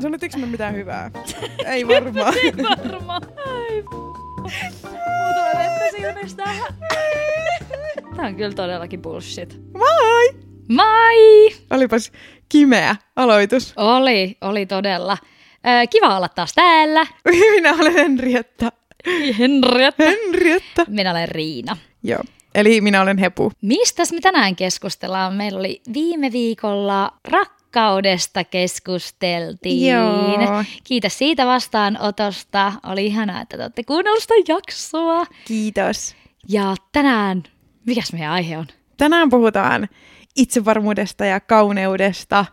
Sanottiinko me mitään hyvää? Ei varmaan. Ei varmaan. Ai silmistä. Tää on kyllä todellakin bullshit. Moi! Moi! Olipas kimeä aloitus. Oli, oli todella. Ö, kiva olla taas täällä. Minä olen Henrietta. Henrietta. Henrietta. Minä olen Riina. Joo. Eli minä olen Hepu. Mistäs me tänään keskustellaan? Meillä oli viime viikolla rakkaudesta keskusteltiin. Joo. Kiitos siitä vastaanotosta. Oli ihanaa, että te olette kuunnelleet sitä jaksoa. Kiitos. Ja tänään, mikäs meidän aihe on? Tänään puhutaan itsevarmuudesta ja kauneudesta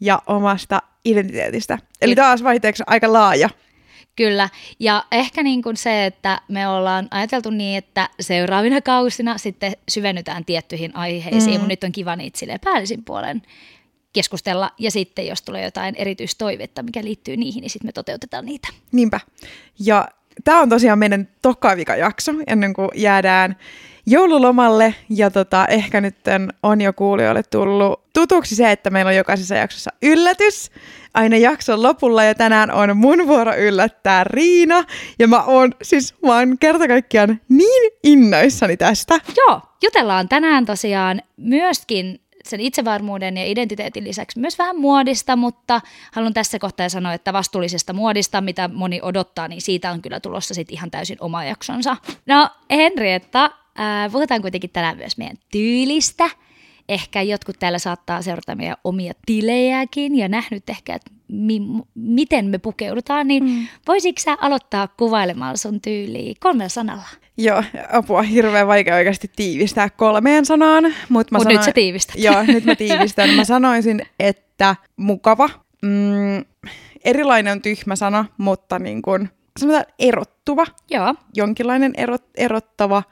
ja omasta identiteetistä. Eli taas vaihteeksi aika laaja. Kyllä, ja ehkä niin kuin se, että me ollaan ajateltu niin, että seuraavina kausina sitten syvennytään tiettyihin aiheisiin, mm. mutta nyt on kiva niitä silleen päällisin puolen keskustella, ja sitten jos tulee jotain erityistoivetta, mikä liittyy niihin, niin sitten me toteutetaan niitä. Niinpä. Ja tämä on tosiaan meidän toka jakso ennen kuin jäädään joululomalle. Ja tota, ehkä nyt on jo kuulijoille tullut tutuksi se, että meillä on jokaisessa jaksossa yllätys aina jakson lopulla. Ja tänään on mun vuoro yllättää Riina. Ja mä oon siis mä oon kerta kaikkiaan niin innoissani tästä. Joo, jutellaan tänään tosiaan myöskin sen itsevarmuuden ja identiteetin lisäksi myös vähän muodista, mutta haluan tässä kohtaa sanoa, että vastuullisesta muodista, mitä moni odottaa, niin siitä on kyllä tulossa sitten ihan täysin oma jaksonsa. No Henrietta, äh, puhutaan kuitenkin tänään myös meidän tyylistä. Ehkä jotkut täällä saattaa seurata meidän omia tilejäkin ja nähnyt ehkä, että mi- miten me pukeudutaan, niin mm. voisitko sä aloittaa kuvailemalla sun tyyliä kolmella sanalla? Joo, apua, hirveän vaikea oikeasti tiivistää kolmeen sanaan. Mutta Mut nyt sä tiivistät. Joo, nyt mä tiivistän. Mä sanoisin, että mukava, mm, erilainen on tyhmä sana, mutta niin kuin, sanotaan erottuva, Joo, jonkinlainen erot, erottava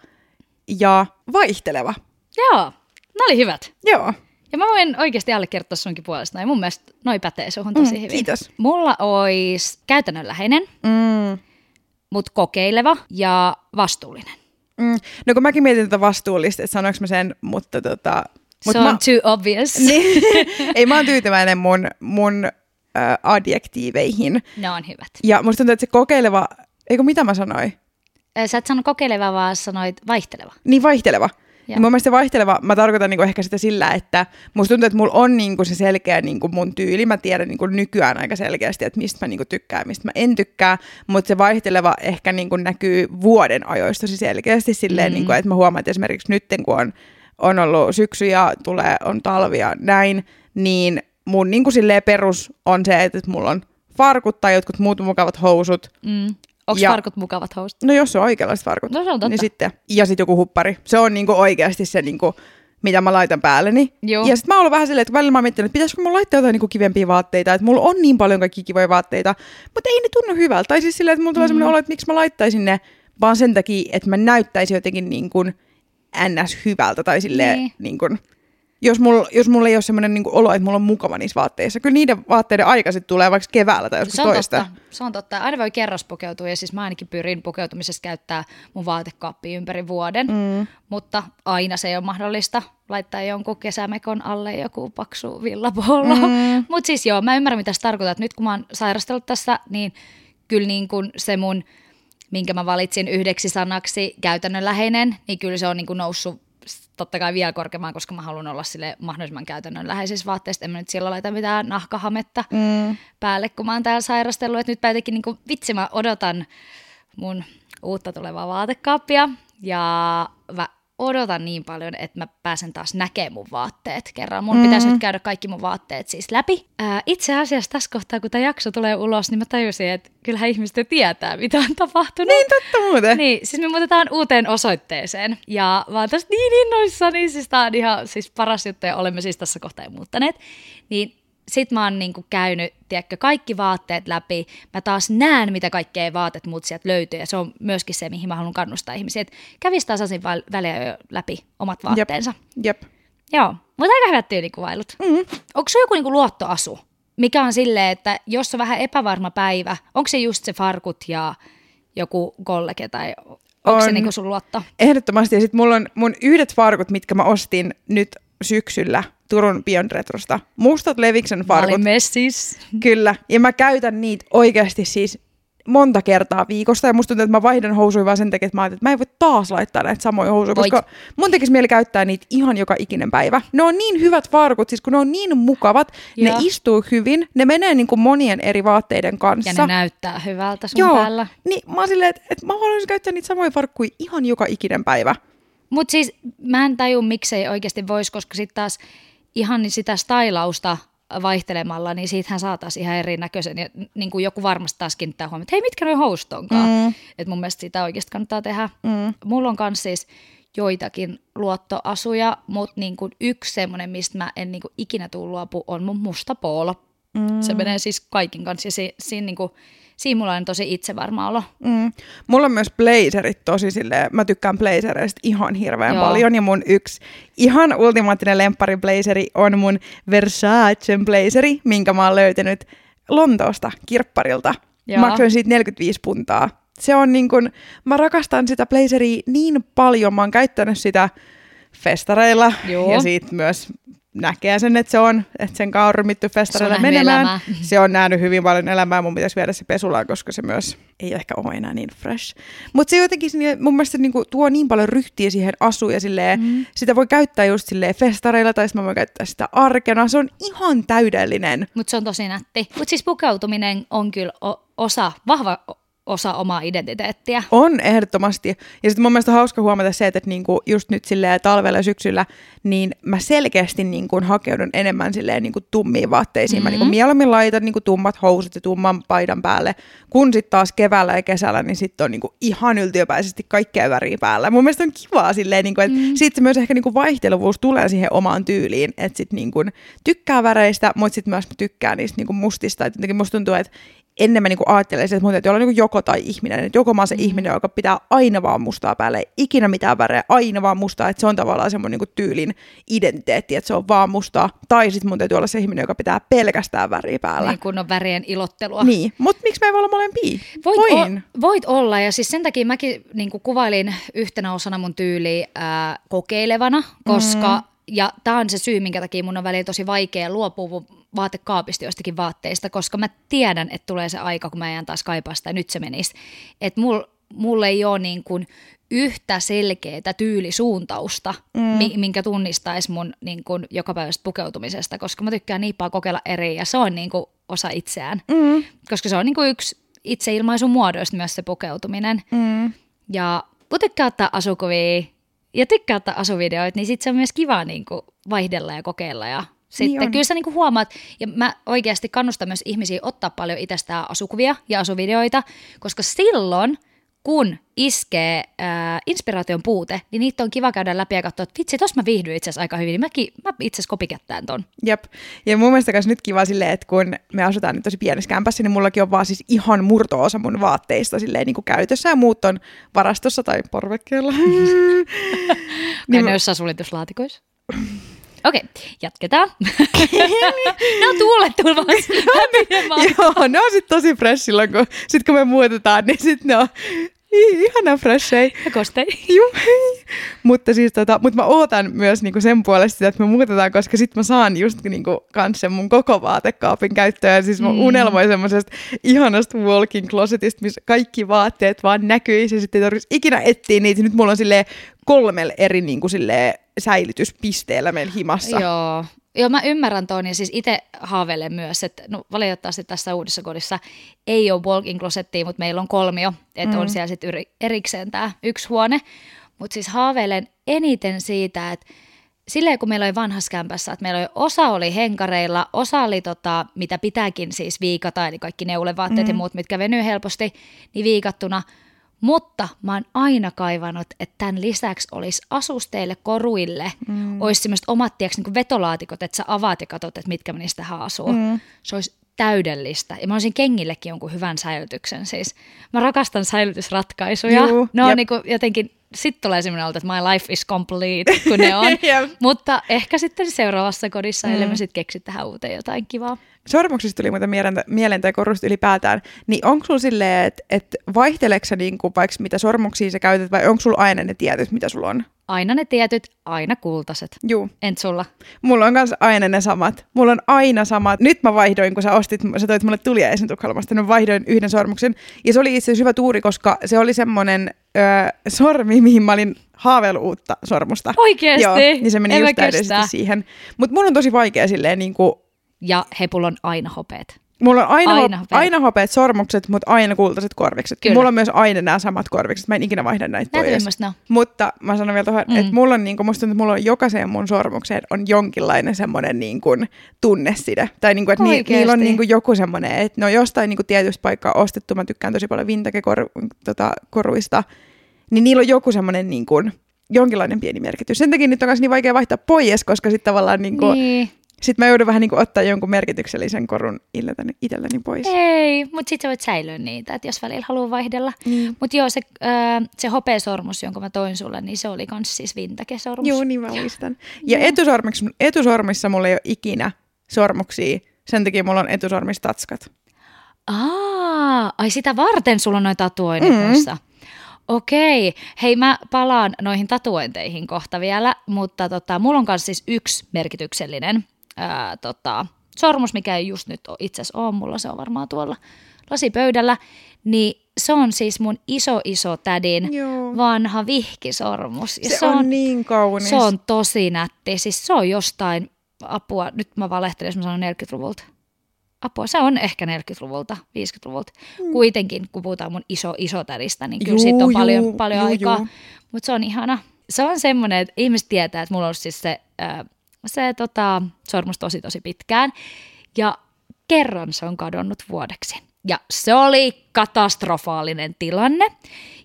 ja vaihteleva. joo, ne oli hyvät. Joo, Ja mä voin oikeasti allekirjoittaa sunkin puolesta. Ja mun mielestä noi pätee suhun tosi Mm, hyvin. kiitos. Mulla olisi käytännönläheinen, mm, mutta kokeileva ja vastuullinen. mm. No kun mäkin mietin tätä vastuullista, että sanoinko mä sen, mutta tota... Mut Se on mä, too obvious. niin, ei, mä oon tyytyväinen mun, mun äh, adjektiiveihin. Ne on hyvät. Ja musta tuntuu, että se kokeileva, eikö mitä mä sanoin? Sä et sano kokeileva, vaan sanoit vaihteleva. Niin vaihteleva. Ja mun mielestä se vaihteleva, mä tarkoitan niinku ehkä sitä sillä, että musta tuntuu, että mulla on niinku se selkeä niinku mun tyyli. Mä tiedän niinku nykyään aika selkeästi, että mistä mä niinku tykkään, mistä mä en tykkää. Mutta se vaihteleva ehkä niinku näkyy vuoden ajoista tosi selkeästi silleen, Mm. mm. niinku, että mä huomaan, että esimerkiksi nyt kun on, on ollut syksy ja tulee, on talvi ja näin, niin mun niinku silleen perus on se, että mulla on farkut tai jotkut muut mukavat housut. Mm. Onko Ja- farkut mukavat housut? No jos on oikeanlaiset farkut. No se on totta. Niin sitten, ja sitten joku huppari. Se on niinku oikeasti se, niinku, mitä mä laitan päälleni. Joo. Ja sitten mä oon ollut vähän silleen, että välillä mä oon miettinyt, että pitäisikö mulla laittaa jotain niinku kivempiä vaatteita. Että mulla on niin paljon kaikki kivoja vaatteita, mutta ei ne tunnu hyvältä. Tai siis silleen, että mulla tulee mm. sellainen olo, että miksi mä laittaisin ne vaan sen takia, että mä näyttäisin jotenkin niin kuin ns. hyvältä. Tai silleen, Niin. niin. niin kuin, jos mulla, jos mulla ei ole semmoinen niin olo, että mulla on mukava niissä vaatteissa. Kyllä niiden vaatteiden aika sitten tulee vaikka keväällä tai joskus Se on toista. totta. Se on totta. Aina voi kerros pukeutua ja siis mä ainakin pyrin pukeutumisessa käyttää mun vaatekaappia ympäri vuoden, mm. mutta aina se ei ole mahdollista laittaa jonkun kesämekon alle joku paksu villapollo. Mm. Mutta siis joo, mä ymmärrän mitä sä tarkoitat. Nyt kun mä oon sairastellut tässä, niin kyllä niin kuin se mun, minkä mä valitsin yhdeksi sanaksi käytännönläheinen, niin kyllä se on niin kuin noussut totta kai vielä korkeammaan, koska mä haluan olla sille mahdollisimman käytännönläheisissä vaatteissa. En mä nyt silloin laita mitään nahkahametta mm. päälle, kun mä oon täällä sairastellut. Et nyt mä jotenkin niin vitsi, mä odotan mun uutta tulevaa vaatekaappia ja mä odotan niin paljon, että mä pääsen taas näkemään mun vaatteet kerran. Mun mm. pitäisi nyt käydä kaikki mun vaatteet siis läpi. Ää, itse asiassa tässä kohtaa, kun tämä jakso tulee ulos, niin mä tajusin, että kyllähän ihmiset jo tietää, mitä on tapahtunut. Niin totta muuten. Niin, siis me muutetaan uuteen osoitteeseen. Ja mä oon tästä niin innoissani, siis tää on ihan siis paras juttu, ja olemme siis tässä kohtaa jo muuttaneet. Niin sit mä oon niinku käynyt, tiedätkö, kaikki vaatteet läpi. Mä taas näen, mitä kaikkea vaatet muut sieltä löytyy, ja se on myöskin se, mihin mä haluan kannustaa ihmisiä. Että kävis tasaisin väl- väliä jo läpi omat vaatteensa. Jep. Joo, mutta aika hyvät tyylikuvailut. Mm. Onko se joku niinku luottoasu, mikä on silleen, että jos on vähän epävarma päivä, onko se just se farkut ja joku kollege tai onko se On. niinku sun luotto? Ehdottomasti. Ja sitten mulla on mun yhdet farkut, mitkä mä ostin nyt syksyllä Turun Beyond Retrosta. Mustat Leviksen Mä farkut. olin messis. Kyllä, ja mä käytän niitä oikeasti siis monta kertaa viikosta, ja musta tuntuu, että mä vaihdan housuja vaan sen takia, että mä ajattelin, että mä en voi taas laittaa näitä samoja housuja, Voit. koska mun tekisi mieli käyttää niitä ihan joka ikinen päivä. Ne on niin hyvät farkut, siis kun ne on niin mukavat, Joo. ne istuu hyvin, ne menee niin kuin monien eri vaatteiden kanssa. Ja ne näyttää hyvältä sun Joo, päällä. niin mä oon silleen, että, että mä haluaisin käyttää niitä samoja farkkuja ihan joka ikinen päivä. Mutta siis mä en taju, miksei oikeasti voisi, koska sitten taas ihan niin sitä stylausta vaihtelemalla, niin siitähän saataisiin ihan erinäköisen. Ja niin kuin joku varmasti taas kiinnittää huomioon, että hei, mitkä noi housut onkaan. Mm. Että mun mielestä sitä oikeasti kannattaa tehdä. Mm. Mulla on myös siis joitakin luottoasuja, mutta niin kuin yksi semmoinen, mistä mä en niin kuin ikinä tuu luopu, on mun musta poolo. Mm. Se menee siis kaikin kanssa ja si, siinä, niin kuin, siinä mulla on tosi itsevarma olo. Mm. Mulla on myös blazerit tosi silleen, mä tykkään blazereista ihan hirveän Joo. paljon ja mun yksi ihan ultimaattinen lemppari blazeri on mun Versace blazeri, minkä mä oon löytänyt Lontoosta kirpparilta. Joo. Maksoin siitä 45 puntaa. Se on niin kun, mä rakastan sitä blazeria niin paljon, mä oon käyttänyt sitä festareilla Joo. ja siitä myös näkee sen, että se on, että sen kanssa on ryhmitty festareilla nähnyt menemään. elämää. Se on nähnyt hyvin paljon elämää, mun pitäisi viedä se pesulaan, koska se myös ei ehkä ole enää niin fresh. Mutta se jotenkin sinne- mun mielestä se niinku tuo niin paljon ryhtiä siihen asuun ja silleen, mm. sitä voi käyttää just silleen festareilla tai sitten mä voin käyttää sitä arkena. Se on ihan täydellinen. Mutta se on tosi nätti. Mutta siis pukeutuminen on kyllä o- osa, vahva osa omaa identiteettiä. On ehdottomasti. Ja sitten mun mielestä on hauska huomata se, että niinku just nyt silleen talvella ja syksyllä, niin mä selkeästi niinku hakeudun enemmän silleen niinku tummiin vaatteisiin. Mm-hmm. Mä niinku mieluummin laitan niinku tummat housut ja tumman paidan päälle, kun sitten taas keväällä ja kesällä, niin sitten on niinku ihan yltiöpäisesti kaikkea väriä päällä. Mun mielestä on kivaa silleen, niinku, että mm. sitten myös ehkä niinku vaihteluvuus tulee siihen omaan tyyliin, että sitten niinku tykkää väreistä, mutta sitten myös mä tykkään niistä niinku mustista. Et jotenkin musta tuntuu, että ennen mä niinku ajattelisin, että mun täytyy olla niinku joko tai ihminen. Että joko mä oon se mm. ihminen, joka pitää aina vaan mustaa päälle, ei ikinä mitään värejä, aina vaan mustaa. Että se on tavallaan semmoinen niinku tyylin identiteetti, että se on vaan mustaa. Tai sitten mun täytyy olla se ihminen, joka pitää pelkästään väriä päällä. Niin kun on värien ilottelua. Niin, mutta miksi me ei voi olla molempia? Voit, Voin. O, voit olla, ja siis sen takia mäkin niin kuvailin yhtenä osana mun tyyliä ää, kokeilevana, koska, mm. ja tämä on se syy, minkä takia mun on välillä tosi vaikea luopua vaatekaapista joistakin vaatteista, koska mä tiedän, että tulee se aika, kun mä en taas kaipaa sitä, ja nyt se menisi. Että mul, mulla ei ole niin kuin yhtä selkeää tyylisuuntausta, mm. minkä tunnistaisi mun niin kuin jokapäiväisestä pukeutumisesta, koska mä tykkään niin paljon kokeilla eri, ja se on niin kuin osa itseään. Mm. Koska se on niin kuin yksi itseilmaisun muodoista myös se pukeutuminen. Mm. Ja kun tykkää ottaa asukuvia ja tykkää ottaa asuvideoita, niin sitten se on myös kiva niin kuin vaihdella ja kokeilla. Ja sitten on. kyllä sä niin kuin huomaat, ja mä oikeasti kannustan myös ihmisiä ottaa paljon itsestään asukuvia ja asuvideoita, koska silloin, kun iskee äh, inspiraation puute, niin niitä on kiva käydä läpi ja katsoa, että vitsi, tossa mä viihdyin itse asiassa aika hyvin, niin mäkin, mä itse asiassa kopikättään ton. Jep. Ja mun mielestä myös nyt kiva silleen, että kun me asutaan nyt tosi pienessä kämpässä, niin mullakin on vaan siis ihan murto-osa mun vaatteista silleen niin kuin käytössä ja muut on varastossa tai parvekkeella. Niin ne jossain suljetuslaatikoissa? Okei, jatketaan. no tuulet tulvassa. Joo, ne on sitten tosi fresh silloin, kun, sit kun me muutetaan, niin sitten ne on ihana freshei. Ja kostei. Juu, hei. Mutta siis tota, mut mä ootan myös niinku sen puolesta sitä, että me muutetaan, koska sit mä saan just niinku kans sen mun koko vaatekaapin käyttöön. Ja siis mä Mm. unelmoin semmoisesta ihanasta walking closetista, missä kaikki vaatteet vaan näkyisi ja sitten ei tarvitsisi ikinä etsiä niitä. Nyt mulla on silleen kolmella eri niinku silleen säilytyspisteellä meillä himassa. Joo. Joo, mä ymmärrän tuon ja siis itse haaveilen myös, että no, valitettavasti tässä uudessa kodissa ei ole walk-in closettia, mutta meillä on kolmio, että mm. on siellä sitten erikseen tämä yksi huone. Mutta siis haaveilen eniten siitä, että silleen kun meillä oli vanhassa kämpässä, että meillä oli, osa oli henkareilla, osa oli tota, mitä pitääkin siis viikata, eli kaikki neulevaatteet mm. ja muut, mitkä venyy helposti, niin viikattuna. Mutta mä oon aina kaivannut, että tämän lisäksi olisi asusteille, koruille, mm. olisi semmoiset omat tiiäks, niin vetolaatikot, että sä avaat ja katsot, että mitkä niistä haasuu. Mm. Se olisi täydellistä. Ja mä olisin kengillekin jonkun hyvän säilytyksen. Siis mä rakastan säilytysratkaisuja. Juu, ne on jep. niin kuin jotenkin, sitten tulee semmoinen olta, että my life is complete, kun ne on. Mutta ehkä sitten seuraavassa kodissa, mm. ellei mä sitten keksi tähän uuteen jotain kivaa. Sormuksista tuli muuten tai korusta ylipäätään, niin onko sulla silleen, että et vaihteleeko niinku vaikka mitä sormuksia sä käytät, vai onko sulla aina ne tietyt, mitä sulla on? Aina ne tietyt, aina kultaiset. Juu. Entä sulla? Mulla on kanssa aina ne samat. Mulla on aina samat. Nyt mä vaihdoin, kun sä ostit, sä toit mulle tuliaisen Tukholmasta, niin vaihdoin yhden sormuksen. Ja se oli itse asiassa hyvä tuuri, koska se oli semmonen öö, sormi, mihin mä olin haaveillut uutta sormusta. Oikeesti? Joo, niin se meni En just siihen. Mutta mun on tosi vaikea silleen niin kuin, Ja hepulla on aina hopeet. Mulla on aina, Aina aina, hopeat. ho- aina hopeat sormukset, mutta aina kultaiset korvikset. Kyllä. Mulla on myös aina nämä samat korvikset. Mä en ikinä vaihda näitä Näitä pois. on? Mutta mä sanon vielä tuohon, Mm. että mulla on, niinku, musta tuntuu, että mulla on jokaiseen mun sormukseen on jonkinlainen semmoinen niinku, tunneside. Tai niinku, että ni, niillä on niinku joku semmoinen, että ne on jostain niinku tietystä paikkaa ostettu. Mä tykkään tosi paljon vintage-koruista. Tota, koruista. niin niillä on joku semmoinen niinku, jonkinlainen pieni merkitys. Sen takia nyt on myös niin vaikea vaihtaa pois, koska sitten tavallaan niinku, Niin. Sit mä joudun vähän niinku ottaa jonkun merkityksellisen korun itselleni, itselleni pois. Ei, mutta sitten sä voit säilyä niitä, että jos välillä haluaa vaihdella. Niin. Mutta joo, se, äh, se hopeasormus, jonka mä toin sulle, niin se oli kans siis vintage-sormus. Joo, niin mä muistan. Ja etusormissa, etusormissa mulla ei ole ikinä sormuksia. Sen takia mulla on etusormissa tatskat. Aa, ai sitä varten sulla on noin tatuoinnit Mm. mm. Okei, hei mä palaan noihin tatuointeihin kohta vielä, mutta tota, mulla on myös siis yksi merkityksellinen ää, tota, sormus, mikä ei just nyt itse asiassa ole, mulla se on varmaan tuolla lasipöydällä, niin se on siis mun iso iso tädin Joo. vanha vihkisormus. Ja Se, on, niin kaunis. se on tosi nätti, siis se on jostain apua, nyt mä valehtelen, jos mä sanon 40-luvulta. Apua, se on ehkä 40-luvulta, 50-luvulta. Mm. Kuitenkin, kun puhutaan mun iso isotädistä, niin kyllä Juu, siitä on juu, paljon, paljon juu, aikaa. Mutta se on ihana. Se on semmoinen, että ihmiset tietää, että mulla on siis se, äh, se tota, sormus tosi tosi pitkään. Ja kerran se on kadonnut vuodeksi. Ja se oli katastrofaalinen tilanne.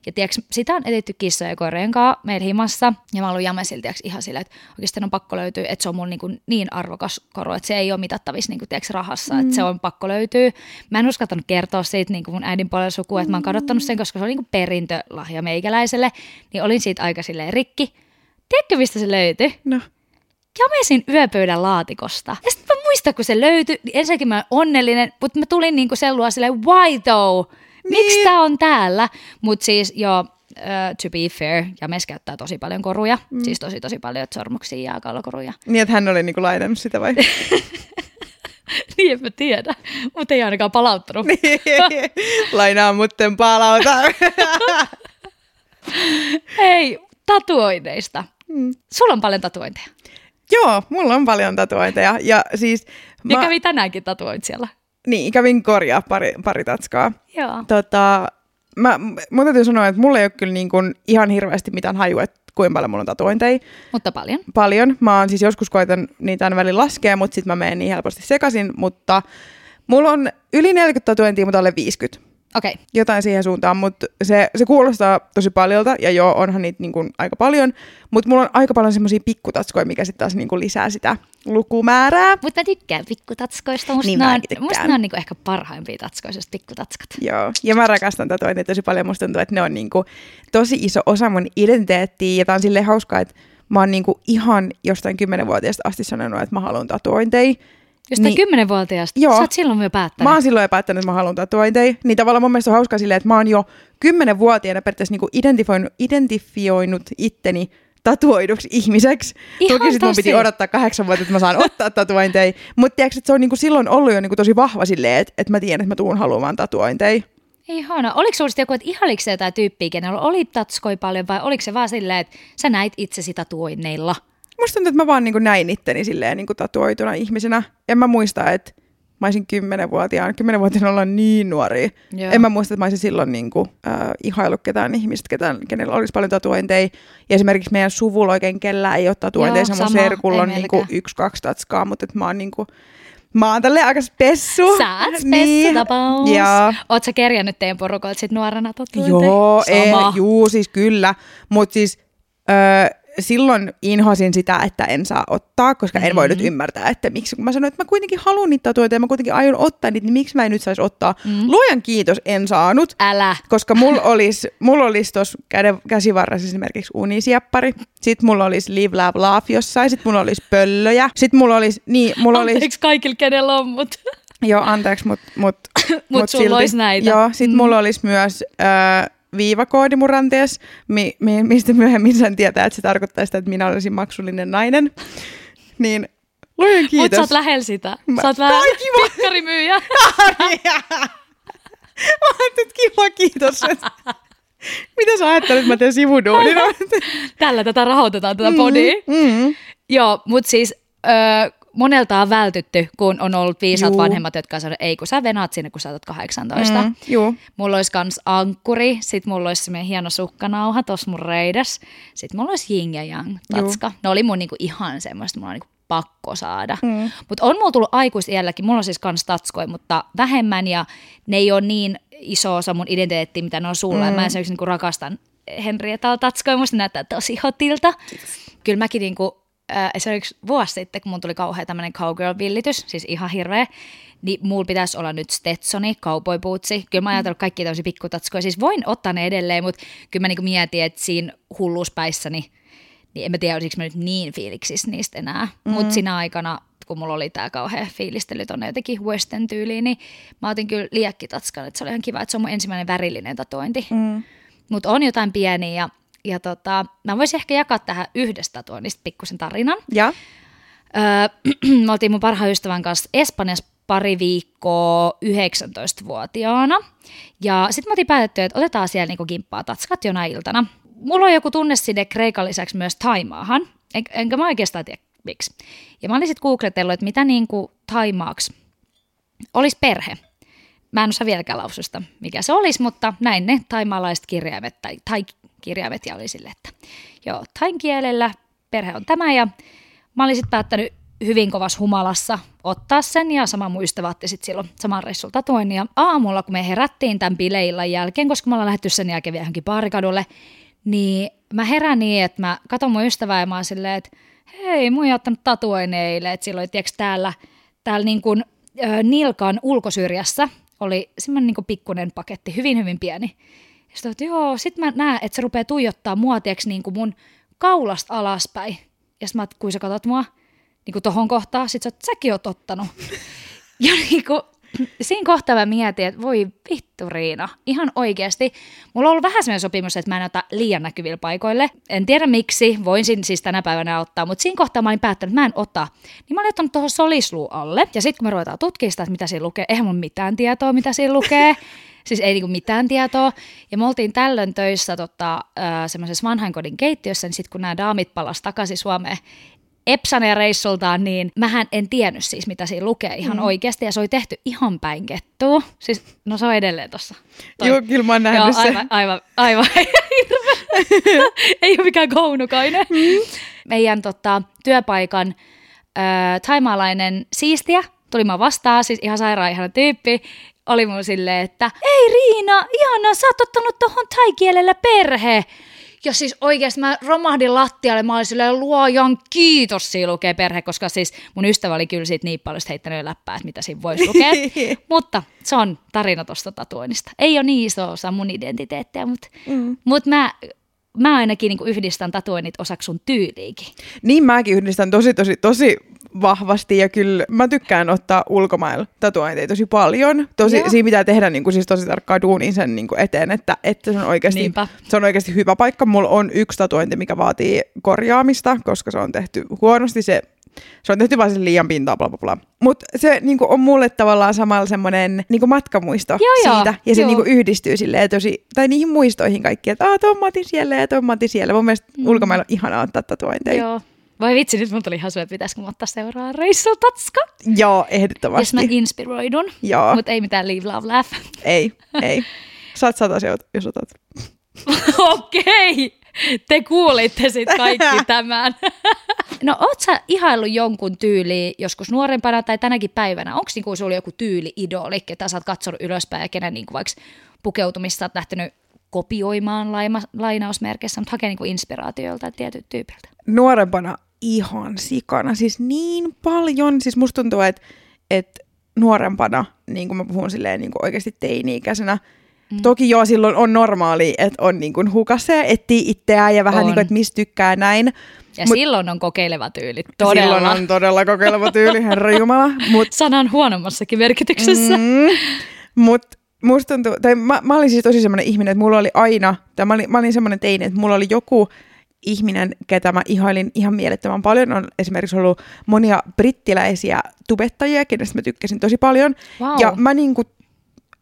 Ja tiiäks, sitä on etitty kissojen ja koirien kanssa meillä himassa. Ja mä ollut Jamesilla tiiäks, ihan silleen, että oikeasti on pakko löytyä, että se on mun niin, kuin niin arvokas koru, että se ei ole mitattavissa niin kuin, tiiäks, rahassa, mm. että se on pakko löytyä. Mä en uskaltanut kertoa siitä niin kuin mun äidin puolella sukua, että mä oon kadottanut sen, koska se oli niin kuin perintölahja meikäläiselle. Niin olin siitä aika silleen rikki. Tiedätkö, mistä se löytyi? No. Jamesin yöpöydän laatikosta. Ja sitten mä muistan, kun se löytyi, niin ensinnäkin mä olen onnellinen, mutta mä tulin niinku sen luo silleen, why though? Miksi Niin. tää on täällä? Mutta siis joo, uh, to be fair, James käyttää tosi paljon koruja, mm. siis tosi tosi paljon sormuksia ja kallokoruja. Niin, että hän oli niinku lainannut sitä vai? niin en mä tiedä, mutta ei ainakaan palauttanut. Lainaa mutten palauta. Hei, tatuoinneista. Mm. Sulla on paljon tatuointeja. Joo, mulla on paljon tatuointeja. Ja siis Ja mä, kävi tänäänkin tatuoit siellä. niin, kävin korjaa pari, pari tatskaa. Joo. Tota, mä, mun täytyy sanoa, että mulla ei ole kyllä niin kuin ihan hirveästi mitään hajua, että kuinka paljon mulla on tatuointeja. Mutta paljon. Paljon. Mä oon siis joskus koitan niitä aina välillä laskea, mutta sitten mä menen niin helposti sekaisin. Mutta mulla on yli 40 tatuointia, mutta alle 50. Okay. Jotain siihen suuntaan, mutta se, se kuulostaa tosi paljolta, ja joo, onhan niitä niin kuin aika paljon, mutta mulla on aika paljon semmoisia pikkutatskoja, mikä sitten taas niin kuin lisää sitä lukumäärää. Mutta mä tykkään pikkutatskoista. Musta Niin niin mäkin on, musta ne on niinku ehkä parhaimpia tatskoista, pikkutatskat. Joo, ja mä rakastan tatuointeja tosi paljon. Musta tuntuu, että ne on niinku tosi iso osa mun identiteettiä. Ja tää on silleen hauskaa, että mä oon niinku ihan jostain kymmenenvuotiaasta asti sanonut, että mä haluan tatuointeja. Jostain Niin. kymmenenvuotiaasta. Joo. Sä oot silloin jo päättänyt. Mä oon silloin jo päättänyt, että mä haluan tatuointeja. Niin tavallaan mun mielestä on hauskaa silleen, että mä oon jo kymmenenvuotiaana periaatteessa niinku identifioinut, identifioinut itteni tatuoiduksi ihmiseksi. Ihan Toki sit mun piti odottaa kahdeksan vuotta, että mä saan ottaa tatuointeja. Mutta tiedätkö, että se on niinku silloin ollut jo niinku tosi vahva silleen, että, että mä tiedän, että mä tuun haluamaan tatuointeja. Ihana. Oliko sitten joku, että ihailiko se jotain tyyppiä, kenellä oli tatskoi paljon, vai oliko se vaan silleen, että sä näit itsesi tatuoinneilla? Musta tuntuu, että mä vaan niin näin itteni silleen niin tatuoituna ihmisenä. En mä muista, että mä olisin kymmenenvuotiaan. Kymmenenvuotiaana ollaan niin nuoria. Joo. En mä muista, että mä olisin silloin niin kuin, äh, ihaillut ketään ihmistä, ketään, kenellä olisi paljon tatuointeja. Ja esimerkiksi meidän suvulla oikein kellään ei ole tatuointeja. Joo, mun sama. serkulla on niin kuin, yksi, kaksi tatskaa, mutta että mä oon niin kuin, Mä oon tälleen aika spessu. Sä oot Niin. tapaus. Joo. Oot sä kerjännyt teidän porukoilta sit nuorena tatuointeja? Joo, ei, juu, siis kyllä. Mutta siis öö, silloin inhosin sitä, että en saa ottaa, koska en voi nyt Mm-hmm. ymmärtää, että miksi. Kun mä sanoin, että mä kuitenkin haluan niitä tatuointeja, mä kuitenkin aion ottaa niitä, niin miksi mä en nyt saisi ottaa. Mm-hmm. Mm. Luojan kiitos, en saanut. Älä. Koska mulla olisi, mulla olisi tuossa käden, käsivarressa esimerkiksi unisieppari, sitten mulla olisi live, love, laugh jossain, sitten mulla olisi pöllöjä, sitten mulla olisi, niin, mulla olisi, Anteeksi kaikille, kenellä on, mutta... Joo, anteeksi, mutta mut, mut sulla olisi näitä. Joo, sit mm. mulla olisi myös äh, viivakoodi mun rantees, mi, mi, mistä myöhemmin sen tietää, että se tarkoittaa sitä, että minä olisin maksullinen nainen. Niin Luojan kiitos. Mutta sä oot lähellä sitä. Sä oot vähän pikkarimyyjä. Mä ajattelin, kiva, kiitos. Mitä sä ajattelet, että mä teen sivuduunina? Tällä tätä rahoitetaan, tätä podia. Mm, mm. Joo, mutta siis ö, monelta on vältytty, kun on ollut viisaat juu. vanhemmat, jotka sanoo, ei kun sä venaat sinne, kun sä oot 18. Mm, juu. Mulla olisi kans ankkuri, sit mulla olisi semmoinen hieno sukkanauha tossa mun reidas, sit mulla olisi yin ja yang tatska. Juu. Ne oli mun niinku ihan semmoista, mulla on niinku pakko saada. Mm. Mutta on mulla tullut aikuisielläkin, mulla on siis kans tatskoja, mutta vähemmän ja ne ei ole niin iso osa mun identiteettiä, mitä ne on sulla. Mm. Mä esimerkiksi niinku rakastan Henrietalla tatskoja, musta näyttää tosi hotilta. Kyllä mäkin niinku, äh, esimerkiksi vuosi sitten, kun mun tuli kauhean tämmöinen cowgirl-villitys, siis ihan hirveä, niin mulla pitäisi olla nyt Stetsoni, cowboy bootsi. Kyllä mä oon ajatellut kaikki tämmöisiä pikkutatskoja. Siis voin ottaa ne edelleen, mutta kyllä mä niinku mietin, että siinä hulluuspäissäni, niin en mä tiedä, olisiko mä nyt niin fiiliksissä niistä enää. Mm. Mutta siinä aikana, kun mulla oli tämä kauhean fiilistely tuonne jotenkin western tyyliin, niin mä otin kyllä liekkitatskan, että se oli ihan kiva, että se on mun ensimmäinen värillinen tatuointi. Mm. Mutta on jotain pieniä ja, ja tota, mä voisin ehkä jakaa tähän yhdestä tatuoinnista pikkusen tarinan. Ja. Öö, me oltiin mun parhaan ystävän kanssa Espanjassa pari viikkoa 19-vuotiaana. Ja sitten me oltiin päätetty, että otetaan siellä niinku kimppaa tatskat jona iltana mulla on joku tunneside Kreikan lisäksi myös Taimaahan, en, enkä mä oikeastaan tiedä miksi. Ja mä olin sitten googletellut, että mitä niin kuin Taimaaksi olisi perhe. Mä en osaa vieläkään laususta, mikä se olisi, mutta näin ne taimaalaiset kirjaimet tai, tai kirjaimet ja oli sille, että joo, tain kielellä perhe on tämä ja mä olin sitten päättänyt hyvin kovassa humalassa ottaa sen ja sama otti sitten silloin saman reissulla tatuoin. Ja aamulla, kun me herättiin tämän bileillan jälkeen, koska me ollaan lähdetty sen jälkeen vielä johonkin baarikadulle, niin mä herään niin, että mä katson mun ystävää ja mä oon silleen, että hei, mun ei ottanut tatuoineille, että silloin, tiedätkö, täällä, täällä niin kuin, äh, nilkan ulkosyrjässä oli semmoinen niin pikkunen paketti, hyvin hyvin pieni. Sitten että joo, sit mä näen, että se rupeaa tuijottaa mua, tiedätkö, niin kuin mun kaulasta alaspäin. Ja sitten mä, kun sä katsot mua, niin kuin tohon kohtaan, sit sä säkin oot ottanut. ja niin kuin, siinä kohtaa mä mietin, että voi vittu Riina, ihan oikeasti. Mulla on ollut vähän sellainen sopimus, että mä en ota liian näkyville paikoille. En tiedä miksi, voin siis tänä päivänä ottaa, mutta siinä kohtaa mä olin päättänyt, että mä en ota. Niin mä olin ottanut tuohon solisluun alle. Ja sitten kun me ruvetaan tutkimaan sitä, että mitä siinä lukee, eihän mun mitään tietoa, mitä siinä lukee. siis ei niinku mitään tietoa. Ja me oltiin tällöin töissä tota, semmoisessa vanhainkodin keittiössä, niin sitten kun nämä daamit palas takaisin Suomeen, Epsane reissultaan, niin mähän en tiennyt siis, mitä siinä lukee ihan mm. oikeasti, ja se oli tehty ihan päin kettua. Siis, no se on edelleen tossa. Toi. Joo, kyllä mä oon nähnyt Joo, aivan, aivan, aivan. Ei ole mikään kaunukainen. Mm. Meidän tota, työpaikan äh, taimaalainen siistiä tuli mä vastaan, siis ihan sairaan ihana tyyppi, oli mun silleen, että ei Riina, ihana, sä oot ottanut tohon taikielellä perhe. Ja siis oikeasti mä romahdin lattialle, mä olin silleen, luojan kiitos, siinä lukee perhe, koska siis mun ystävä oli kyllä siitä niin paljon heittänyt läppää, että mitä siinä voisi lukea. mutta se on tarina tuosta tatuoinnista. Ei ole niin iso osa mun identiteettiä, mutta, mm. mutta mä, mä ainakin niin yhdistän tatuoinnit osaksi sun tyyliikin. Niin mäkin yhdistän tosi, tosi, tosi vahvasti ja kyllä mä tykkään ottaa ulkomailla tatuointeja tosi paljon. Tosi, siinä pitää tehdä niin kuin, siis tosi tarkkaa duunin sen niin kuin eteen, että, että se, on oikeasti, se on oikeasti hyvä paikka. Mulla on yksi tatuointi, mikä vaatii korjaamista, koska se on tehty huonosti. Se se on tehty vaan liian pintaa, bla bla bla. Mutta se niinku, on mulle tavallaan samalla semmoinen niinku, matkamuisto joo, siitä. Joo, ja se joo. niinku, yhdistyy silleen tosi, tai niihin muistoihin kaikki, että aah, tuon siellä ja tuon siellä. Mun mielestä mm. ulkomailla on ihanaa ottaa tatuointeja. Joo. Vai vitsi, nyt mun tuli ihan että pitäisikö mä ottaa seuraa reissutatska. Joo, ehdottomasti. Jos mä inspiroidun. Joo. Mutta ei mitään leave, love, laugh. Ei, ei. Saat sata jos otat. Okei. Te kuulitte sitten kaikki tämän. no oot sä ihaillut jonkun tyyli joskus nuorempana tai tänäkin päivänä? Onko niinku sulla joku tyyli idoli, ketä sä oot katsonut ylöspäin ja kenen niinku vaikka pukeutumista oot lähtenyt kopioimaan laima, lainausmerkissä, mutta hakee niinku inspiraatiolta tietyt tyypiltä? Nuorempana ihan sikana, siis niin paljon. Siis musta tuntuu, että, että nuorempana, niin kuin mä puhun silleen niin kuin oikeasti teini-ikäisenä, Mm. Toki joo, silloin on normaali, että on niin kuin hukassa ja etsii itseään ja vähän on. niin kuin, että mistä tykkää näin. Ja Mut, silloin on kokeileva tyyli, todella. Silloin on todella kokeileva tyyli, herra Jumala. Mut, Sanan huonommassakin merkityksessä. Mm, Mutta musta tuntuu, tai mä, mä olin siis tosi semmoinen ihminen, että mulla oli aina, tai mä olin, mä olin semmoinen teini, että mulla oli joku ihminen, ketä mä ihailin ihan mielettömän paljon. On esimerkiksi ollut monia brittiläisiä tubettajia, kenestä mä tykkäsin tosi paljon. Wow. Ja mä niinku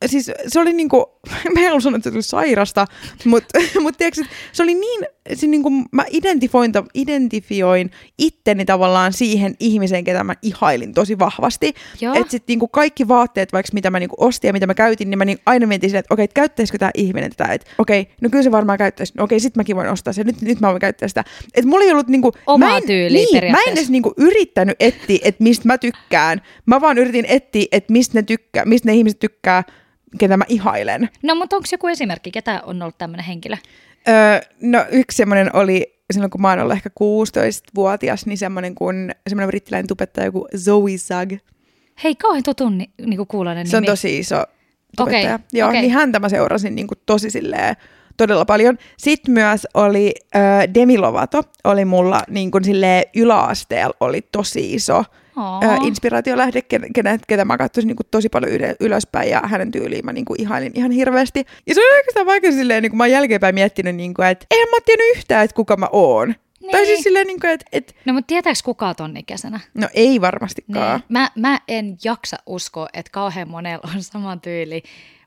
siis se oli niinku, mä en ollut sanoa, että se oli sairasta, mutta mut tiedätkö, se oli niin, se niinku, mä identifioin, identifioin itteni tavallaan siihen ihmiseen, ketä mä ihailin tosi vahvasti. Että sitten niinku kaikki vaatteet, vaikka mitä mä niinku ostin ja mitä mä käytin, niin mä niinku aina mietin silleen, että okei, okay, käyttäisikö tämä ihminen tätä, että okei, okay, no kyllä se varmaan käyttäisi, no okei, okay, sit mäkin voin ostaa sen, nyt, nyt mä voin käyttää sitä. Että mulla ei ollut niinku, Omaa mä en, niin, mä en edes niinku yrittänyt etsiä, että mistä mä tykkään. Mä vaan yritin etsiä, että mistä ne tykkää, mistä ne ihmiset tykkää, ketä mä ihailen. No, mutta onko joku esimerkki, ketä on ollut tämmöinen henkilö? Öö, no yksi semmoinen oli silloin, kun mä oon ollut ehkä 16-vuotias, niin semmoinen kuin semmoinen brittiläinen tubettaja kuin Zoe Zag. Hei, kauhean tutun ni- niinku kuulonen Se on tosi iso tubettaja. Okay, Joo, okay. niin häntä mä seurasin niinku tosi silleen todella paljon. Sitten myös oli äh, Demi Lovato, oli mulla niin kuin silleen yläasteella oli tosi iso äh, inspiraatiolähde, kenet, ketä mä katsoisin niin kuin tosi paljon yle, ylöspäin ja hänen tyyliin mä niin kuin ihailin ihan hirveästi. Ja se on oikeastaan vaikka silleen, niin kuin mä oon jälkeenpäin miettinyt, niin kuin, että eihän mä tiennyt yhtään, että kuka mä oon. Niin. Tai siis silleen, niin kuin, että, että... No mutta tietääks kuka ton ikäisenä? No ei varmastikaan. Niin. Mä, mä en jaksa uskoa, että kauhean monella on sama tyyli,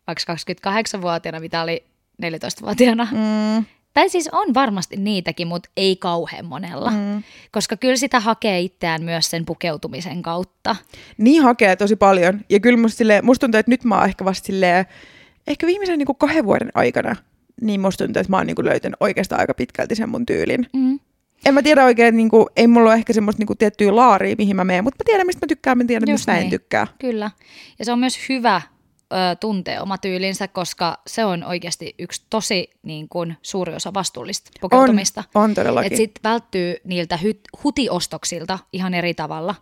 vaikka 28-vuotiaana, mitä oli 14-vuotiaana. Mm. Tai siis on varmasti niitäkin, mutta ei kauhean monella. Mm. Koska kyllä sitä hakee itseään myös sen pukeutumisen kautta. Niin hakee tosi paljon. Ja kyllä musta, silleen, musta tuntuu, että nyt mä oon ehkä vasta silleen, ehkä viimeisen niin kuin kahden vuoden aikana, niin musta tuntuu, että mä oon niin kuin löytänyt oikeastaan aika pitkälti sen mun tyylin. Mm. En mä tiedä oikein, niin kuin, ei mulla ole ehkä semmoista niin kuin, tiettyä laaria, mihin mä menen, mutta mä tiedän, mistä mä tykkään, mä tiedän, Just mistä niin. mä en niin. tykkää. Kyllä. Ja se on myös hyvä ö, tuntee oma tyylinsä, koska se on oikeasti yksi tosi niin kuin, suuri osa vastuullista pukeutumista. On, on todellakin. Että sitten välttyy niiltä hy- hutiostoksilta ihan eri tavalla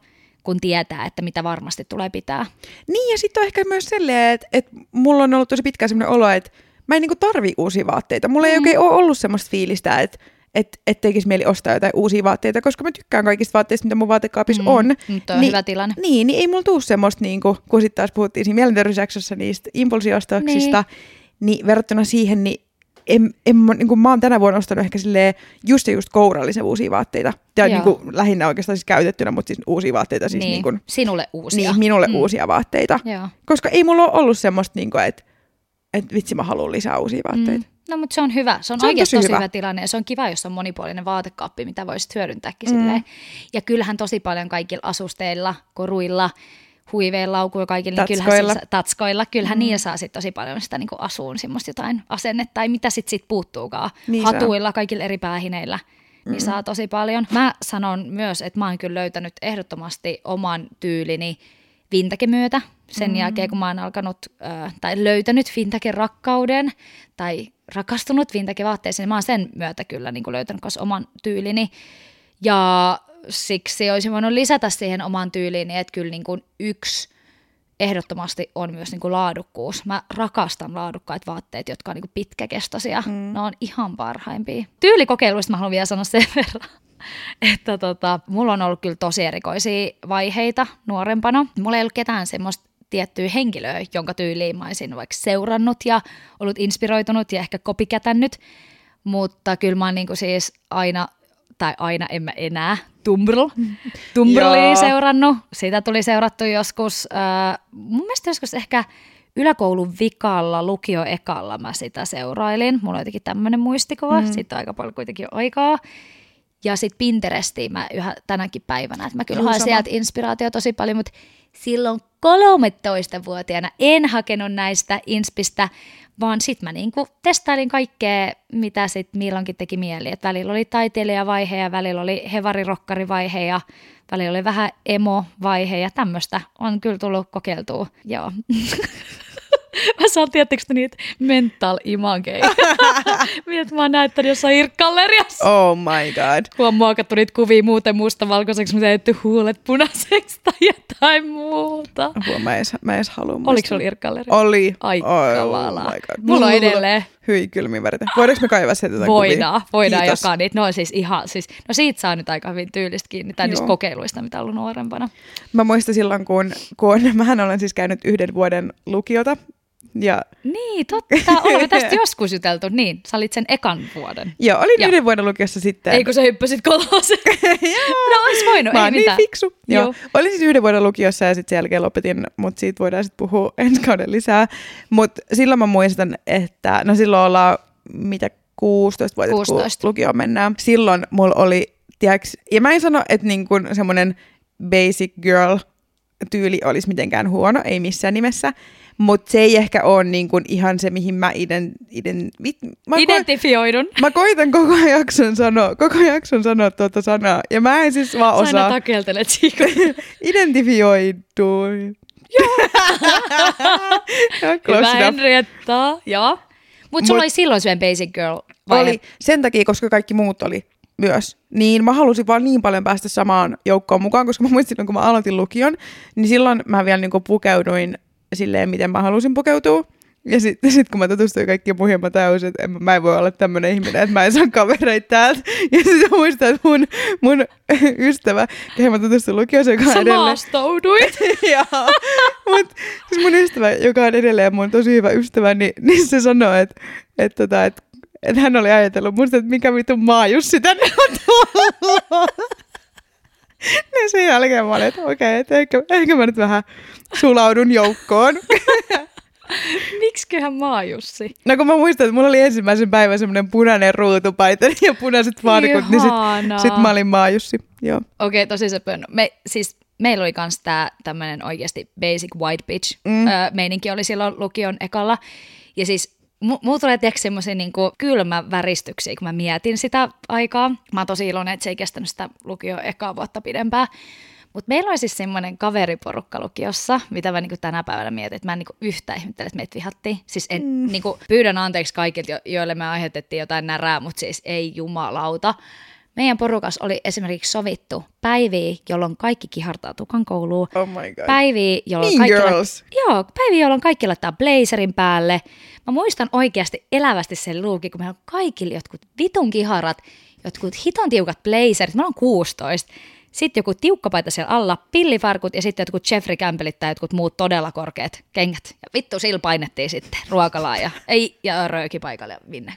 kun tietää, että mitä varmasti tulee pitää. Niin, ja sitten on ehkä myös silleen, että, että mulla on ollut tosi pitkään sellainen olo, että mä en niin tarvi uusia vaatteita. Mulla ei mm. oikein ole ollut semmoista fiilistä, että että et tekisi mieli ostaa jotain uusia vaatteita, koska mä tykkään kaikista vaatteista, mitä mun vaatekaapissa mm, on. Mutta on niin, hyvä tilanne. Niin, niin ei mulla tuu semmoista, niin kuin, kun sitten taas puhuttiin siinä mielenterveysjaksossa niistä impulsiostoksista, niin. niin verrattuna siihen, niin en, en, niin kuin mä oon tänä vuonna ostanut ehkä silleen just ja just kourallisen uusia vaatteita. Ja niin kuin, lähinnä oikeastaan siis käytettynä, mutta siis uusia vaatteita. Siis niin, niin kuin, sinulle uusia. Niin, minulle mm. uusia vaatteita. Joo. Koska ei mulla ole ollut semmoista, niin kuin, että, että vitsi mä haluan lisää uusia vaatteita. Mm. No mutta se on hyvä. Se on, se on oikeasti tosi hyvä. hyvä tilanne ja se on kiva, jos on monipuolinen vaatekaappi, mitä voisit hyödyntääkin mm. silleen. Ja kyllähän tosi paljon kaikilla asusteilla, koruilla, huiveilla, laukuilla, kaikilla, niin kyllähän se, tatskoilla, kyllähän mm. niillä saa sit tosi paljon sitä niin asuun semmoista jotain asennetta tai mitä sitten sit puuttuukaan. Niin Hatuilla, saa. kaikilla eri päähineillä, niin mm. saa tosi paljon. Mä sanon myös, että mä oon kyllä löytänyt ehdottomasti oman tyylini Vintage myötä. Sen mm. jälkeen, kun mä oon alkanut äh, tai löytänyt Vintage rakkauden tai rakastunut Vintage-vaatteisiin, mä oon sen myötä kyllä niin kuin löytänyt myös oman tyylini. Ja siksi olisin voinut lisätä siihen omaan tyyliin, että kyllä niin kuin yksi ehdottomasti on myös niin kuin laadukkuus. Mä rakastan laadukkaita vaatteita, jotka on niin kuin pitkäkestoisia. Mm. Ne on ihan parhaimpia. Tyylikokeiluista mä haluan vielä sanoa sen verran, että tota, mulla on ollut kyllä tosi erikoisia vaiheita nuorempana. Mulla ei ollut ketään semmoista tiettyä henkilöä, jonka tyyliin mä olisin vaikka seurannut ja ollut inspiroitunut ja ehkä kopikätännyt. Mutta kyllä mä oon niin kuin siis aina tai aina en mä enää, Tumbrl, Tumbrlia seurannut. Siitä tuli seurattu joskus, äh, mun mielestä joskus ehkä yläkoulun vikalla, lukioekalla mä sitä seurailin. Mulla on jotenkin tämmöinen muistikuva, mm. siitä on aika paljon kuitenkin aikaa. Ja sitten Pinterestiin mä yhä tänäkin päivänä, että mä kyllä haen sieltä inspiraatio tosi paljon, mutta silloin 13-vuotiaana en hakenut näistä inspistä, vaan sitten mä niinku testailin kaikkea, mitä sitten milloinkin teki mieli. Et välillä oli taiteilijavaihe ja välillä oli hevarirokkari-vaihe ja välillä oli vähän emo-vaihe ja tämmöistä on kyllä tullut kokeiltua. Joo. mä saan, tiettekö te niitä mental imageja? Mitä mä oon näyttänyt jossain irkkalleriassa. Oh my god. Kun on muokattu niitä kuvia muuten mustavalkoiseksi, mutta tehty huulet punaiseksi tai jotain muuta. Apua, mä en edes, mä edes halua muistaa. Oliko sulla irkkalleri? Oli. Ai oh, kamalaa. Oh my god. Mulla on edelleen. Hyi kylmiä väreitä. Voidaanko me kaivaa sieltä jotain Voidaan, kuvia? voidaan Kiitos. jakaa niitä. No siis ihan, siis, no siitä saa nyt aika hyvin tyylistä kiinni, tai niistä kokeiluista, mitä on ollut nuorempana. Mä muistan silloin, kun, kun mähän olen siis käynyt yhden vuoden lukiota. Ja Niin, totta. Olemme tästä joskus juteltu. Niin, sä olit sen ekan vuoden. joo, olin Ja. yhden vuoden lukiossa sitten. Ei kun sä hyppäsit kolaseen. no ois voinut, Mä ei niin mitään. fiksu. Joo. Joo. Olin siis yhden vuoden lukiossa ja sitten sen jälkeen lopetin, mutta siitä voidaan sitten puhua ensi kauden lisää. Mutta silloin mä muistan, että no silloin ollaan mitä 16 vuotta, 16. kun lukioon mennään. Silloin mulla oli, tiiäks, ja mä en sano, että niin kun semmoinen basic girl tyyli olisi mitenkään huono, ei missään nimessä. Mutta se ei ehkä ole niin kun ihan se, mihin mä iden, iden, mit, mä, Identifioidun. mä koitan koko jakson sanoa, koko jakson sanoa tuota sanaa. Ja mä en siis vaan Sä osaa takeltelet siitä. identifioidu. Joo. Hyvä. Henrietta. Joo. Mutta sulla Mut- oli silloin syön basic girl vaihe. Oli sen takia, koska kaikki muut oli myös. Niin mä halusin vaan niin paljon päästä samaan joukkoon mukaan, koska mä muistin, kun mä aloitin lukion, niin silloin mä vielä niinku pukeuduin silleen, miten mä halusin pukeutua. Ja sitten sit kun mä tutustuin kaikkiin muihin, mä tajusin, että en, mä- mä en voi olla tämmöinen ihminen, että mä en saa kavereita täältä. Ja sitten mä muistan, että mun, mun ystävä, kehen mä tutustuin lukiossa, joka on Sä edelleen... maastouduit. Joo, mutta siis mun ystävä, joka on edelleen mun tosi hyvä ystävä, niin, niin se sanoi, että et, tota, et, et hän oli ajatellut musta, että mikä vittu maajussi tänne on tullut. Niin sen jälkeen mä olin, että okei, okay, ehkä, ehkä mä nyt vähän sulaudun joukkoon. Miksiköhän maajussi? No kun mä muistan, että mulla oli ensimmäisen päivän semmoinen punainen ruutupaita ja punaiset farkut, niin sit, sit mä olin maajussi. Joo. Okei, tosi söpö. No, Me, siis meillä oli kans tää tämmönen oikeasti basic white bitch mm. öö, meininki oli silloin lukion ekalla. Ja siis mulla tulee tiedätkö semmoisia niinku kylmä väristyksiä, kun mä mietin sitä aikaa. Mä oon tosi iloinen, että se ei kestänyt sitä lukion ekaa vuotta pidempään. Mutta meillä oli siis semmoinen kaveriporukka lukiossa, mitä mä niinku tänä päivänä mietin, että mä en niinku yhtään ihmettele, että meitä vihattiin. Siis en, mm. niinku, pyydän anteeksi kaikilta, jo- joille me aiheutettiin jotain närää, mutta siis ei jumalauta. Meidän porukas oli esimerkiksi sovittu päiviä, jolloin kaikki kihartaa tukan kouluun. Oh my god. Päiviä, jolloin Mean kaikki, Girls. joo, päiviä, jolloin kaikki laittaa blazerin päälle. Mä muistan oikeasti elävästi sen luukin, kun meillä on kaikilla jotkut vitun kiharat, jotkut hiton tiukat blazerit. Mä oon 16. Sitten joku tiukkapaita siellä alla, pillifarkut ja sitten jotkut Jeffrey Campbellit tai jotkut muut todella korkeat kengät. Ja vittu sillä painettiin sitten ruokalaa ja, ei, ja röökipaikalle ja minne.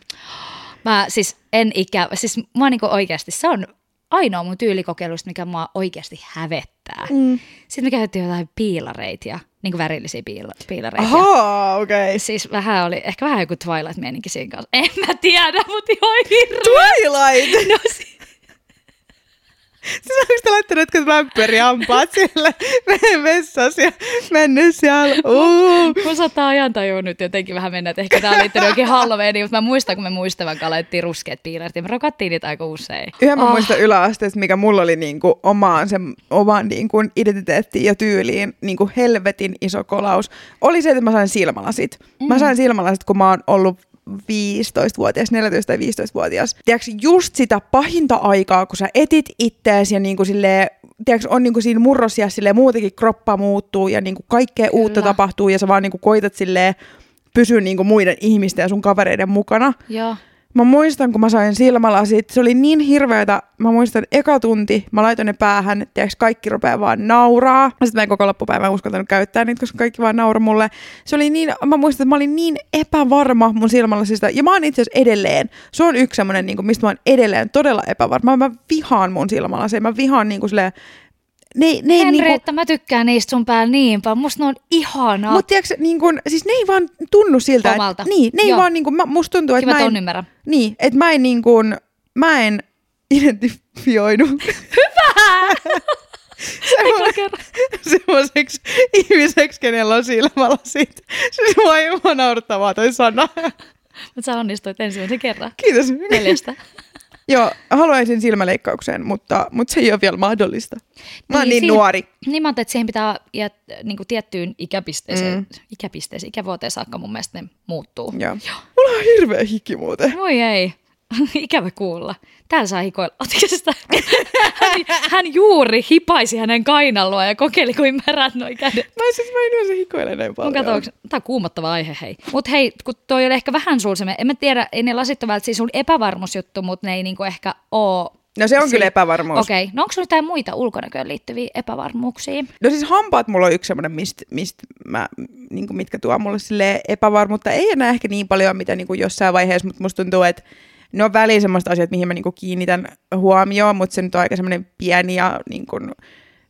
Mä siis en ikä, siis mä niinku oikeasti, se on ainoa mun tyylikokeilusta, mikä mua oikeasti hävettää. Mm. Sitten me käytettiin jotain piilareita ja niin kuin värillisiä piila, piilareita. Ahaa, okei. Okay. Siis vähän oli, ehkä vähän joku Twilight-meininki siinä kanssa. En mä tiedä, mutta ihan hirveä. Twilight! No, si- Siis onko te laittanut jotkut vampyrihampaat siellä vessassa ja mennyt siellä? Uh. Mun saattaa ajantajua nyt jotenkin vähän mennä, että ehkä tää on liittynyt jokin Halloweeniin, mutta mä muistan, kun me muistavan kanssa laitettiin ruskeat piilarit ja me rokattiin niitä aika usein. Yhden mä Ah. muistan yläasteesta, mikä mulla oli niinku omaan, sen, omaan niinku identiteettiin ja tyyliin niinku helvetin iso kolaus. Oli se, että mä sain silmälasit. Mm. Mä sain silmälasit, kun mä oon ollut 15-vuotias, 14 tai 15-vuotias. Tiedätkö, just sitä pahinta aikaa, kun sä etit ittees ja niinku silleen, tiedätkö, on niinku siinä murrosia silleen, muutenkin kroppa muuttuu ja niinku kaikkea Kyllä. uutta tapahtuu ja sä vaan niinku koitat silleen pysyä niinku muiden ihmisten ja sun kavereiden mukana. Joo. Mä muistan, kun mä sain silmälasit, se oli niin hirveätä. Mä muistan, että eka tunti mä laitoin ne päähän, tiedätkö, kaikki rupeaa vaan nauraa. Sitten mä en koko loppupäivän uskaltanut käyttää niitä, koska kaikki vaan naura mulle. Se oli niin, mä muistan, että mä olin niin epävarma mun silmälasista. Ja mä oon itse asiassa edelleen. Se on yksi semmonen, niin mistä mä oon edelleen todella epävarma. Mä vihaan mun silmälaseja. Mä vihaan niin kuin silleen, ne, ne, ei niinku, Henrietta, mä tykkään niistä sun päällä niin paljon. Musta ne on ihanaa. mutta tiedätkö, niin kun, siis ne ei vaan tunnu siltä, Omalta. että, niin, ne ei Joo. vaan, niin kun, mä, musta tuntuu, että mä että en, on ymmärrän. niin, että mä en niin kuin, mä en identifioidu kerran. semmoiseksi ihmiseksi, kenellä on silmälasit. Siis mua ei mua naurattaa vaan toi sana. Mutta sä onnistuit ensimmäisen kerran. Kiitos. Neljästä. Joo, haluaisin silmäleikkaukseen, mutta, mutta se ei ole vielä mahdollista. Mä oon Niin, niin, siinä- nuori. Niin mä että siihen pitää jät, niin kuin tiettyyn ikäpisteeseen, mm. ikäpisteeseen, ikävuoteen saakka mun mielestä ne muuttuu. Joo. Mulla on hirveä hiki muuten. Voi ei. Ikävä kuulla. Täällä saa hikoilla. Hän, hän juuri hipaisi hänen kainaloa ja kokeili, kuin märät noi kädet. Mä siis mä en yleensä hikoile näin paljon. katsoks, tää on kuumottava aihe, hei. Mut hei, kun toi oli ehkä vähän sul se, en mä tiedä, ei ne lasit ole välttämättä siis sun epävarmuusjuttu, mutta ne ei niinku ehkä oo. No se on si- kyllä epävarmuus. Okei, okay. no onko sulla jotain muita ulkonäköön liittyviä epävarmuuksia? No siis hampaat mulla on yksi semmoinen, mist, mist mä, niin mitkä tuo mulle sille epävarmuutta. Ei enää ehkä niin paljon, mitä niin jossain vaiheessa, mutta musta tuntuu, että ne on väliin semmoista asiat, mihin mä niin kuin kiinnitän huomioon, mutta se nyt on aika semmoinen pieni ja niin kuin,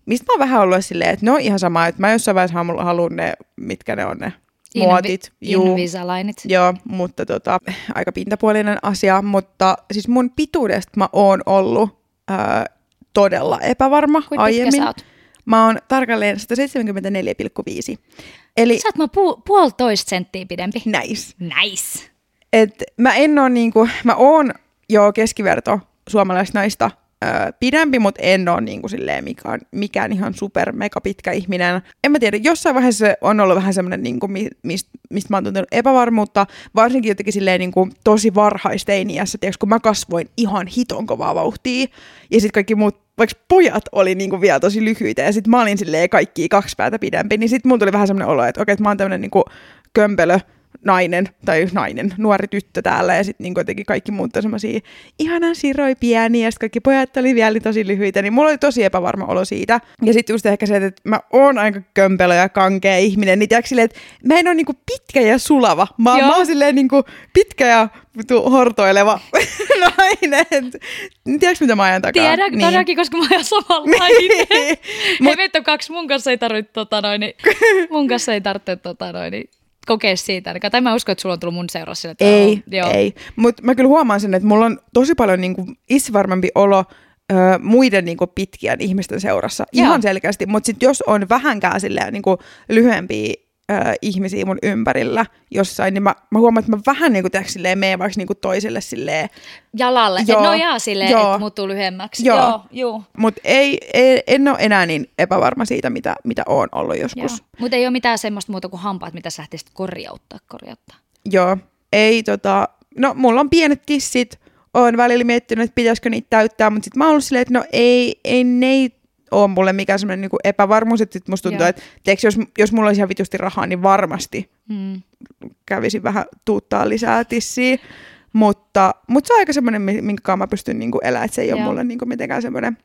mistä mä oon vähän ollut silleen, että ne on ihan sama, että mä jossain vaiheessa halu- haluan ne, mitkä ne on ne muotit. Juu. Invisalainit. Joo, mutta tota, aika pintapuolinen asia, mutta siis mun pituudesta mä oon ollut ää, todella epävarma pitkä aiemmin. sä oot? Mä oon tarkalleen 174,5. Eli Sä oot mä pu- puolitoista senttiä pidempi. näis. Nice. Et mä en oo niinku, mä oon jo keskiverto suomalaisnaista ö, pidempi, mutta en ole niinku silleen mikään, mikään ihan super mega pitkä ihminen. En mä tiedä, jossain vaiheessa se on ollut vähän semmoinen, niinku, mi, mistä mist mä oon tuntenut epävarmuutta, varsinkin jotenkin silleen niinku, tosi varhaisteiniässä, tiiäks, kun mä kasvoin ihan hiton kovaa vauhtia, ja sitten kaikki muut vaikka pojat oli niinku vielä tosi lyhyitä ja sitten mä olin silleen kaikki kaksi päätä pidempi, niin sitten mulla tuli vähän semmoinen olo, että okei, että mä oon tämmöinen niinku kömpelö nainen, tai nainen, nuori tyttö täällä, ja sitten niinku jotenkin kaikki muut semmoisia ihanan siroi pieniä, ja sitten kaikki pojat oli vielä tosi lyhyitä, niin mulla oli tosi epävarma olo siitä. Ja sitten just ehkä se, että mä oon aika kömpelö ja kankea ihminen, niin tiedätkö silleen, että mä en ole niinku pitkä ja sulava, mä, Joo. mä oon silleen niinku pitkä ja vitu hortoileva nainen. Tiedätkö mitä mä ajan takaa? Tiedän, niin. todellakin, koska mä oon samanlainen. Hei Mut- vittu, kaksi mun kanssa ei tarvitse, tota noin, niin, mun kanssa ei tarvitse tota noin, niin, kokea siitä. ainakaan. Tai mä uskon, että sulla on tullut mun seurassa sille, että Ei, on- joo. ei. Mutta mä kyllä huomaan sen, että mulla on tosi paljon niinku itsevarmempi olo ö, muiden niinku pitkien ihmisten seurassa. Joo. Ihan selkeästi. Mutta sitten jos on vähänkään silleen, niinku lyhyempiä ihmisiä mun ympärillä jossain, niin mä, mä huomaan, että mä vähän niinku, tiedätkö, silleen, menen vaikka niinku toiselle silleen. Jalalle, Joo, että nojaa silleen, joo. että muuttuu lyhyemmäksi. Joo. joo, joo. Mutta ei, ei, en ole enää niin epävarma siitä, mitä, mitä oon ollut joskus. Mutta ei ole mitään semmoista muuta kuin hampaat, mitä sä lähtisit korjauttaa, korjauttaa. Joo, ei tota, no mulla on pienet tissit, oon välillä miettinyt, että pitäisikö niitä täyttää, mutta sitten mä oon ollut silleen, että no ei, ei ne ei ole mulle mikään semmoinen niinku epävarmuus, että sit musta tuntuu, Joo. että tiiäks, jos, jos mulla olisi ihan vitusti rahaa, niin varmasti Mm. kävisin vähän tuuttaa lisää tissiä, mutta, mutta se on aika semmoinen, mi- minkä mä pystyn niinku elämään, että se ei ole Joo. mulle niinku mitenkään semmoinen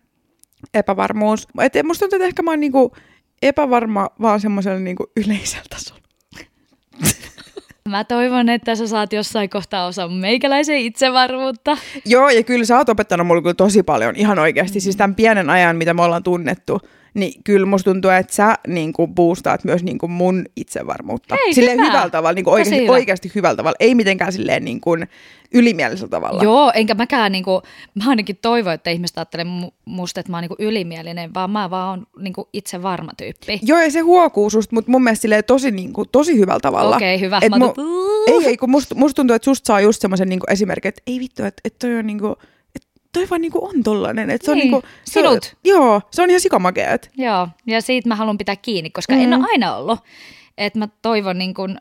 epävarmuus. Et musta tuntuu, että ehkä mä oon niinku epävarma vaan semmoisella niinku yleisellä tasolla. Mä toivon, että sä saat jossain kohtaa osa meikäläisen itsevarmuutta. Joo, ja kyllä sä oot opettanut mulle kyllä tosi paljon, ihan oikeasti. Mm. Siis tämän pienen ajan, mitä me ollaan tunnettu, niin kyllä musta tuntuu, että sä niin kuin boostaat myös niin kuin mun itsevarmuutta. Hei, silleen hyvä. hyvällä tavalla, niin kuin oikeasti, hyvä. oikeasti hyvällä tavalla. Ei mitenkään silleen niin kuin ylimielisellä tavalla. Joo, enkä mäkään, niinku, mä ainakin toivon, että ihmiset ajattelee mu- musta, että mä oon niinku ylimielinen, vaan mä vaan oon niinku itse varma tyyppi. Joo, ja se huokuu susta, mutta mun mielestä silleen tosi, niin kuin, tosi hyvällä tavalla. Okei, hyvä. Et Mä mu- ei, ei, kun musta, musta tuntuu, että susta saa just semmoisen niin esimerkin, että ei vittu, että, että toi on niin kuin, toi vaan niin kuin on tollanen. Että se on Niin, niin kuin, se on, sinut. Joo, se on ihan sikamakeet. Joo, ja siitä mä haluan pitää kiinni, koska Mm. en ole aina ollut. Et mä toivon, niin kun,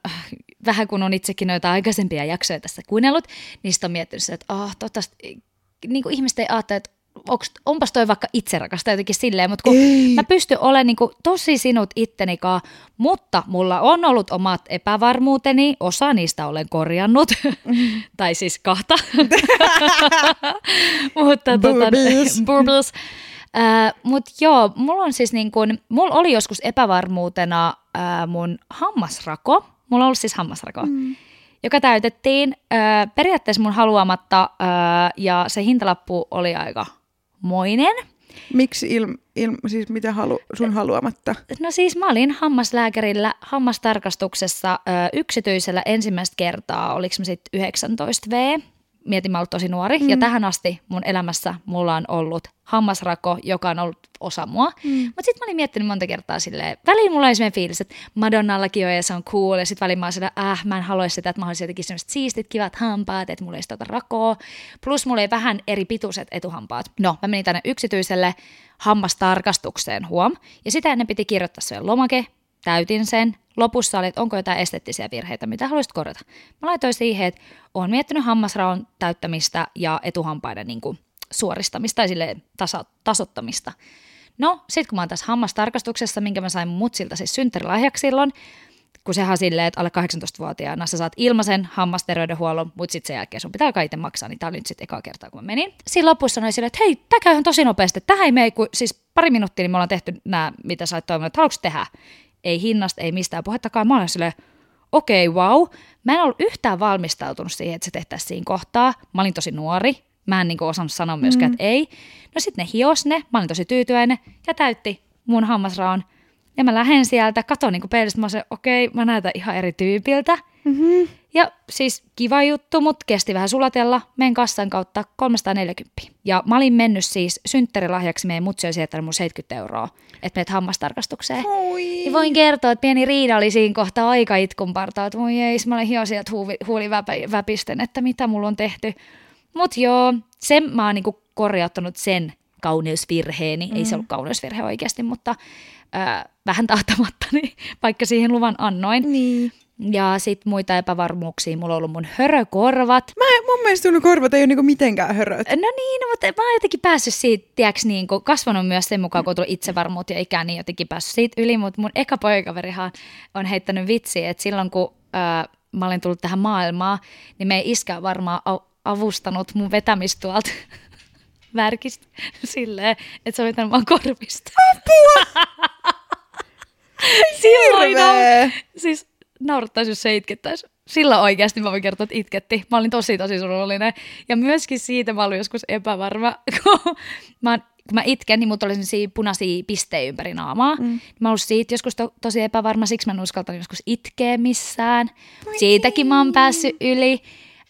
vähän kun on itsekin noita aikaisempia jaksoja tässä kuunnellut, niin sit on miettinyt se, että oh, toivottavasti niin kuin ihmiset ei ajattele, että onks, onpas toi vaikka itserakasta jotenkin silleen, mutta kun Ei. mä pystyn olemaan niin kuin tosi sinut ittenikaa, mutta mulla on ollut omat epävarmuuteni, osa niistä olen korjannut, tai siis kahta. mutta Burbles. Burbles. Äh, Mutta joo, mulla on siis niin kun, mulla oli joskus epävarmuutena äh, mun hammasrako. Mulla on ollut siis hammasrako, mm. joka täytettiin äh, periaatteessa mun haluamatta äh, ja se hintalappu oli aika moinen. Miksi ilm, ilm, siis mitä halu, sun haluamatta? No siis mä olin hammaslääkärillä hammastarkastuksessa ö, yksityisellä ensimmäistä kertaa, oliko mä sitten 19V mietin, mä ollut tosi nuori, mm. ja tähän asti mun elämässä mulla on ollut hammasrako, joka on ollut osa mua. Mm. Mutta sitten mä olin miettinyt monta kertaa silleen, väliin mulla oli sellainen fiilis, että Madonnallakin on ja se on cool, ja sitten väliin mä olin äh, mä en haluaisi sitä, että mä haluaisin jotenkin sellaiset siistit, kivat hampaat, että mulla ei sitä rakoa. Plus mulla ei vähän eri pituiset etuhampaat. No, mä menin tänne yksityiselle hammastarkastukseen, huom. Ja sitä ennen piti kirjoittaa se lomake, täytin sen. Lopussa oli, että onko jotain esteettisiä virheitä, mitä haluaisit korjata. Mä laitoin siihen, että olen miettinyt hammasraon täyttämistä ja etuhampaiden niin kuin, suoristamista tai sille tasa, tasottamista. No, sit kun mä oon tässä hammastarkastuksessa, minkä mä sain mutsilta siis synttärilahjaksi silloin, kun sehän on silleen, että alle 18-vuotiaana sä saat ilmaisen hammasterveydenhuollon, mutta sitten sen jälkeen sun pitää itse maksaa, niin tää oli nyt sitten eka kertaa, kun mä menin. Siinä lopussa sanoin silleen, että hei, tää käy tosi nopeasti, tähän ei mene, kun siis pari minuuttia, niin me ollaan tehty nämä, mitä sä oot toivonut, että haluatko tehdä? Ei hinnasta, ei mistään puhettakaan. Mä olen silleen, okei, okay, wow. Mä en ollut yhtään valmistautunut siihen, että se tehtäisiin siinä kohtaa. Mä olin tosi nuori, Mä en niin osannut sanoa myöskään, mm. että ei. No sitten ne hios ne, mä olin tosi tyytyväinen ja täytti mun hammasraon. Ja mä lähden sieltä, katon niin peilistä, mä okei, okay, mä näytän ihan eri tyypiltä. Mm-hmm. Ja siis kiva juttu, mutta kesti vähän sulatella. Meidän kassan kautta 340. Ja mä olin mennyt siis synttärilahjaksi meidän mutsi oli sieltä mun 70 euroa, että menet hammastarkastukseen. Oi. Niin voin kertoa, että pieni riida oli siinä kohtaa aika itkun partaa, että voi ei, mä olen hiosin, että huuli, huuli väpisten, että mitä mulla on tehty. Mut joo, sen mä oon niinku korjauttanut sen kauneusvirheeni. Mm. Ei se mm. ollut kauneusvirhe oikeasti, mutta äh, vähän tahtamatta, niin vaikka siihen luvan annoin. Niin. Ja sitten muita epävarmuuksia. Mulla on ollut mun hörökorvat. Mä, mun mielestä sun korvat ei ole niinku mitenkään höröt. No niin, no, mutta mä oon jotenkin päässyt siitä, tiiäks, niinku, kasvanut myös sen mukaan, kun on tullut itsevarmuutta ja ikään, niin jotenkin päässyt siitä yli. Mutta mun eka poikaverihan on heittänyt vitsiä, että silloin kun äh, mä olin tullut tähän maailmaan, niin me ei iskä varmaan avustanut mun vetämistuolta värkistä silleen, että se oli tämän vaan korvista. Apua! Silloin nau- siis naurattaisi, jos se itkettäisi. Sillä oikeasti mä voin kertoa, että itketti. Mä olin tosi tosi surullinen. Ja myöskin siitä mä olin joskus epävarma, kun mä, kun mä itken, niin mut oli sellaisia punaisia pistejä ympäri naamaa. Mm. Mä olin siitä joskus to, tosi epävarma, siksi mä en uskaltanut joskus itkeä missään. Siitäkin mä oon päässyt yli.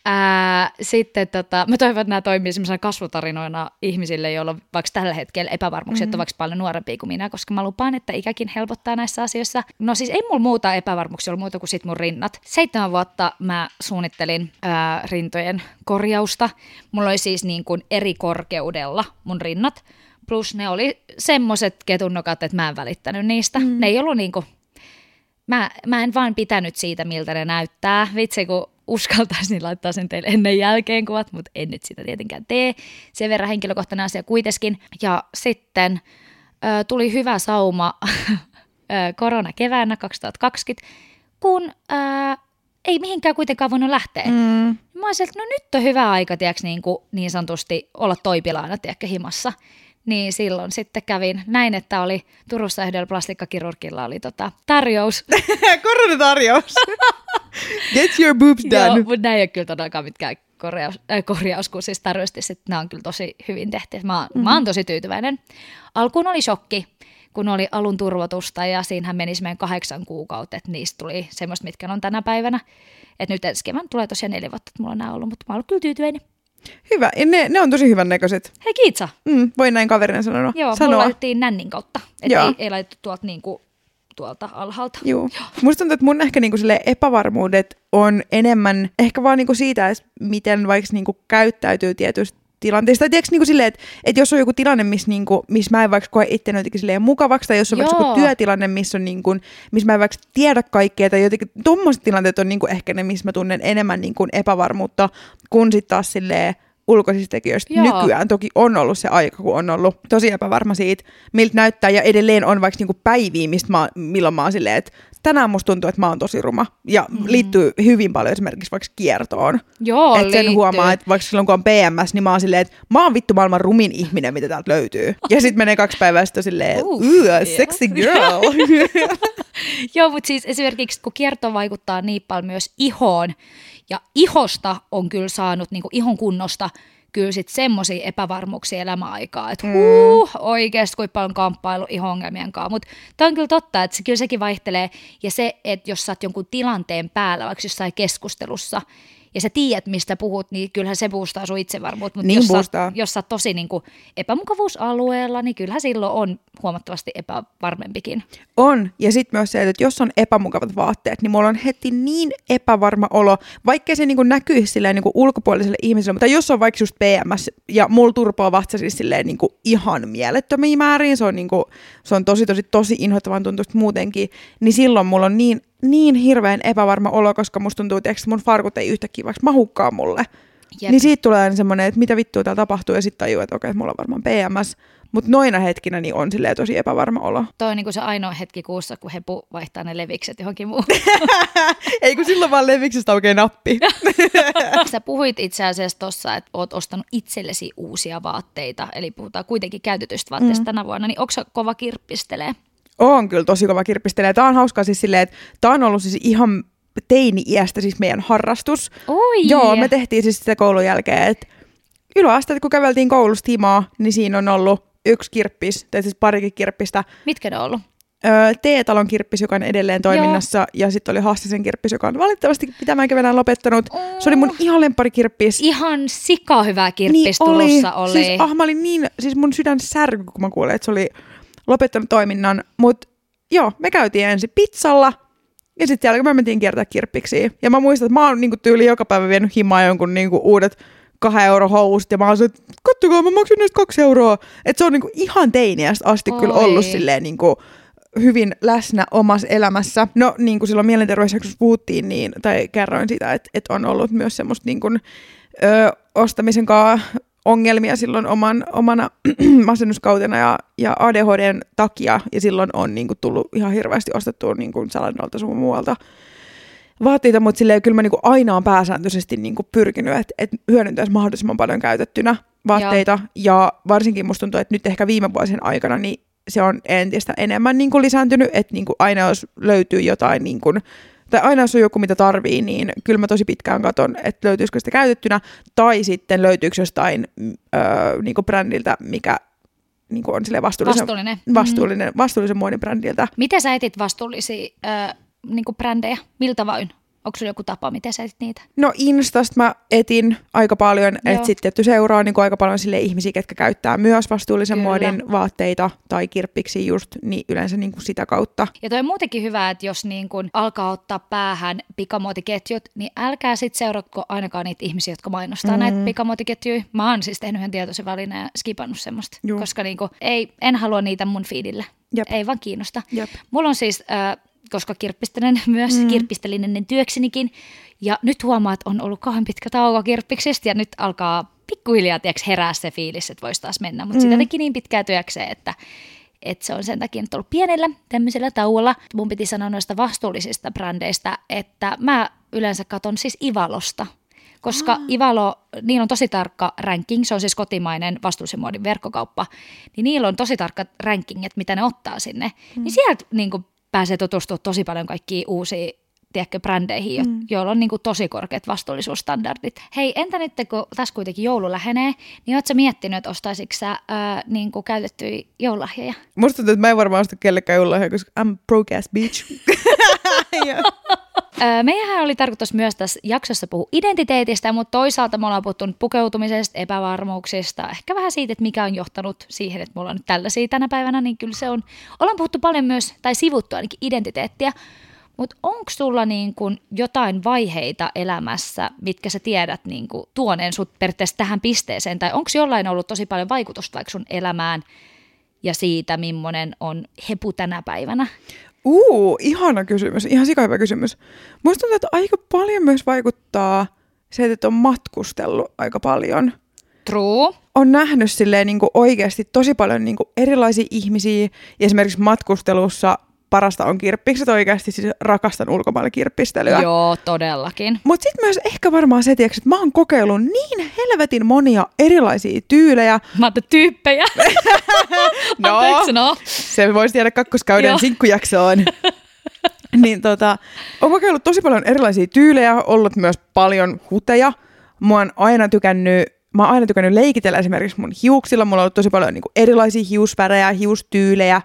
Ää, sitten tota, mä toivon, että nämä toimii sellaisena kasvutarinoina ihmisille, joilla on vaikka tällä hetkellä epävarmuuksia, mm-hmm. että on vaikka paljon nuorempia kuin minä, koska mä lupaan, että ikäkin helpottaa näissä asioissa. No siis ei mulla muuta epävarmuuksia ollut muuta kuin sit mun rinnat. Seitsemän vuotta mä suunnittelin ää, rintojen korjausta. Mulla oli siis niin kuin eri korkeudella mun rinnat. Plus ne oli semmoiset ketunnokat, että mä en välittänyt niistä. Mm. Ne ei ollut niin kuin Mä, mä en vaan pitänyt siitä, miltä ne näyttää. Vitsi, kun uskaltaisin niin laittaa sen teille ennen jälkeen kuvat, mutta en nyt sitä tietenkään tee. Sen verran henkilökohtainen asia kuitenkin. Ja sitten ö, tuli hyvä sauma korona keväänä 2020, kun ö, ei mihinkään kuitenkaan voinut lähteä. Mm. Mä olisin, että no nyt on hyvä aika, tiiäks, niin, kuin, niin sanotusti olla toipilaana, tiedätkö, himassa niin silloin sitten kävin näin, että oli Turussa yhdellä plastikkakirurgilla oli tota, tarjous. Koronatarjous. Get your boobs done. Joo, mutta näin ei ole kyllä todellakaan mitkään korjaus, äh, korjaus kun siis tarjosti, että nämä on kyllä tosi hyvin tehty. Mä, mm-hmm. mä oon tosi tyytyväinen. Alkuun oli shokki, kun oli alun turvotusta ja siinähän menisi meidän kahdeksan kuukautta, että niistä tuli semmoista, mitkä on tänä päivänä. Että nyt ensi kevään tulee tosiaan neljä vuotta, että mulla on nämä ollut, mutta mä oon kyllä tyytyväinen. Hyvä, ja ne, ne on tosi hyvän näköiset. Hei kiitsa. Mm, voin näin kaverina sanoa. Joo, sanoa. mulla laitettiin nännin kautta, että ei, ei laitettu tuolta niinku tuolta alhaalta. Joo. Joo. Musta tuntuu, että mun ehkä niinku epävarmuudet on enemmän ehkä vaan niinku siitä, että miten vaikka niinku käyttäytyy tietysti tilanteista. Tai tiedätkö, niin kuin silleen, että, että jos on joku tilanne, missä, niin kuin, missä mä en vaikka koe itse jotenkin silleen mukavaksi, tai jos on Joo. vaikka joku työtilanne, missä, on, niin kuin, missä mä en vaikka tiedä kaikkea, tai jotenkin tuommoiset tilanteet on niin kuin ehkä ne, missä mä tunnen enemmän niin kuin epävarmuutta, kun sitten taas silleen, ulkoisista tekijöistä Joo. nykyään. Toki on ollut se aika, kun on ollut tosi epävarma siitä, miltä näyttää, ja edelleen on vaikka niinku päiviä, mistä mä, milloin mä oon silleen, että tänään musta tuntuu, että mä oon tosi ruma. Ja mm. liittyy hyvin paljon esimerkiksi vaikka kiertoon. Joo, että sen huomaa, että vaikka silloin kun on PMS, niin mä oon silleen, että mä oon vittu maailman rumin ihminen, mitä täältä löytyy. Ja sitten menee kaksi päivää sitten silleen, uh, yeah. sexy girl. Joo, mutta siis esimerkiksi kun kierto vaikuttaa niin paljon myös ihoon, ja ihosta on kyllä saanut, niin ihon kunnosta, kyllä sitten semmoisia epävarmuuksia elämäaikaa, että mm. huh, oikeasti kuinka paljon kamppailu ihongelmien kanssa. Mutta tämä on kyllä totta, että se, kyllä sekin vaihtelee. Ja se, että jos sä oot jonkun tilanteen päällä, vaikka jossain keskustelussa, ja sä tiedät, mistä puhut, niin kyllähän se boostaa sun itsevarmuutta. Mutta Niin jos, sä, boostaa. jos sä oot tosi niin kuin epämukavuusalueella, niin kyllähän silloin on huomattavasti epävarmempikin. On. Ja sitten myös se, että jos on epämukavat vaatteet, niin mulla on heti niin epävarma olo, vaikkei se niinku näkyisi silleen niinku ulkopuoliselle ihmiselle, mutta jos on vaikka just PMS ja mulla turpoaa vatsa siis silleen niinku ihan mielettömiin määriin, se on, niinku, se on tosi tosi tosi inhoittavan tuntuista muutenkin, niin silloin mulla on niin, niin hirveän epävarma olo, koska musta tuntuu, että mun farkut ei yhtäkkiä vaikka mahukkaan mulle. Jep. Niin siitä tulee aina semmoinen, että mitä vittua täällä tapahtuu ja sitten tajuu, että okei, mulla on varmaan PMS. Mutta noina hetkinä niin on silleen tosi epävarma olo. Toi on niin kuin se ainoa hetki kuussa, kun hepu vaihtaa ne levikset johonkin muuhun. Ei kun silloin vaan leviksestä oikein nappi. Sä puhuit itse asiassa tuossa, että oot ostanut itsellesi uusia vaatteita, eli puhutaan kuitenkin käytetystä vaatteista mm. tänä vuonna, niin onko kova kirppistelee? On kyllä tosi kova kirppistelee. Tämä on hauskaa siis silleen, että tämä on ollut siis ihan teini-iästä siis meidän harrastus. Oi! Joo, me tehtiin siis sitä koulun jälkeen, että yläasteet kun käveltiin koulusta himaa, niin siinä on ollut yksi kirppis, tai siis parikin kirppistä. Mitkä ne on ollut? Öö, T-talon kirppis, joka on edelleen toiminnassa, Joo. ja sitten oli Hassisen kirppis, joka on valitettavasti pitämään kevennään lopettanut. Se oli mun ihan lempparikirppis. Ihan sika hyvä kirppis niin tulossa oli. Siis, ah, mä olin niin, siis mun sydän särky, kun mä kuulin, että se oli lopettanut toiminnan. Mutta joo, me käytiin ensin pizzalla, ja sitten jälkeen me mentiin kiertää kirppiksi. Ja mä muistan, että mä oon niinku tyyli joka päivä vienyt himaa jonkun niinku uudet kahden euro housut, ja mä oon se, että kattokaa, mä maksan näistä kaksi euroa. Että se on niinku ihan teiniästä asti Oi. kyllä ollut silleen niinku hyvin läsnä omassa elämässä. No niin kuin silloin mielenterveysjaksossa puhuttiin, niin, tai kerroin sitä, että, että on ollut myös semmoista niin kuin, ö, ostamisen kanssa ongelmia silloin oman, omana masennuskautena ja, ja ADHDn takia, ja silloin on niin kuin, tullut ihan hirveästi ostettua niin kuin Salandolta sun muualta vaatteita, mutta silleen kyllä mä niin kuin aina on pääsääntöisesti niin kuin pyrkinyt, että, että hyödyntäisi mahdollisimman paljon käytettynä vaatteita, Joo. ja varsinkin musta tuntuu, että nyt ehkä viime vuosien aikana niin se on entistä enemmän niin kuin lisääntynyt, että niin kuin aina jos löytyy jotain, niin kuin, tai aina jos on joku mitä tarvii, niin kyllä mä tosi pitkään katon, että löytyisikö sitä käytettynä, tai sitten löytyykö jostain öö, niin kuin brändiltä, mikä niin kuin on sille vastuullisen, Vastuullinen. vastuullinen, mm-hmm. vastuullisen muodin brändiltä. Miten sä etit vastuullisia äh, niin brändejä? Miltä vain? Onko sulla joku tapa, miten sä etit niitä? No Instasta mä etin aika paljon, että sitten tietty seuraa niin aika paljon sille ihmisiä, ketkä käyttää myös vastuullisen Kyllä. muodin vaatteita tai kirppiksi just, niin yleensä niin kuin sitä kautta. Ja toi on muutenkin hyvä, että jos niin kun alkaa ottaa päähän pikamuotiketjut, niin älkää sit seuratko ainakaan niitä ihmisiä, jotka mainostaa mm. näitä pikamuotiketjuja. Mä oon siis tehnyt ihan tietoisen valinnan ja skipannut semmoista, Juu. koska niin kun, ei, en halua niitä mun feedille. Jep. Ei vaan kiinnosta. Jep. Mulla on siis, äh, koska kirppistelen myös, mm. kirppistelin ennen työksenikin, ja nyt huomaa, että on ollut kauhean pitkä tauko kirppiksistä, ja nyt alkaa pikkuhiljaa tiiäks, herää se fiilis, että voisi taas mennä. Mutta mm. sitä teki niin pitkään työkseen, että että se on sen takia nyt ollut pienellä tämmöisellä tauolla. Mun piti sanoa noista vastuullisista brändeistä, että mä yleensä katon siis Ivalosta, koska ah. Ivalo, niillä on tosi tarkka ranking, se on siis kotimainen vastuullisen muodin verkkokauppa, niin niillä on tosi tarkka ranking, että mitä ne ottaa sinne. Hmm. Niin sieltä niin kuin, pääsee tutustumaan tosi paljon kaikkiin uusiin tiedätkö, brändeihin, jo- Mm. joilla on niin kuin, tosi korkeat vastuullisuusstandardit. Hei, entä nyt kun tässä kuitenkin joulu lähenee, niin ootko sä miettinyt, että ostaisitko sä ää, niin kuin käytettyjä joululahjoja? Musta tuntuu, että mä en varmaan osta kellekään joululahjoja, koska I'm broke ass bitch. Meillähän oli tarkoitus myös tässä jaksossa puhua identiteetistä, mutta toisaalta me ollaan puhuttu pukeutumisesta, epävarmuuksista, ehkä vähän siitä, että mikä on johtanut siihen, että mulla on nyt tällaisia tänä päivänä, niin kyllä se on, ollaan puhuttu paljon myös, tai sivuttu ainakin identiteettiä, mutta onko sulla niin kun jotain vaiheita elämässä, mitkä sä tiedät niin kun tuoneen sut periaatteessa tähän pisteeseen, tai onko jollain ollut tosi paljon vaikutusta vaikka sun elämään ja siitä, millainen on hepu tänä päivänä? Uu, ihana kysymys. Ihan sikahyvä kysymys. Musta tuntuu, että aika paljon myös vaikuttaa se, että on matkustellut aika paljon. True. On nähnyt silleen niin kuin oikeasti tosi paljon niin kuin erilaisia ihmisiä. Ja esimerkiksi matkustelussa parasta on kirppikset oikeasti, siis rakastan ulkomailla kirppistelyä. Joo, todellakin. Mutta sitten myös ehkä varmaan se, tiiäks, että mä oon kokeillut niin helvetin monia erilaisia tyylejä. Mä oon tyyppejä. No. Anteeksi, no. Se voisi jäädä kakkoskauden Joo. sinkkujaksoon. niin tota, on kokeillut tosi paljon erilaisia tyylejä, ollut myös paljon huteja. Mä oon aina tykännyt, mä oon aina tykännyt leikitellä esimerkiksi mun hiuksilla. Mulla on ollut tosi paljon niin erilaisia hiusvärejä, hiustyylejä.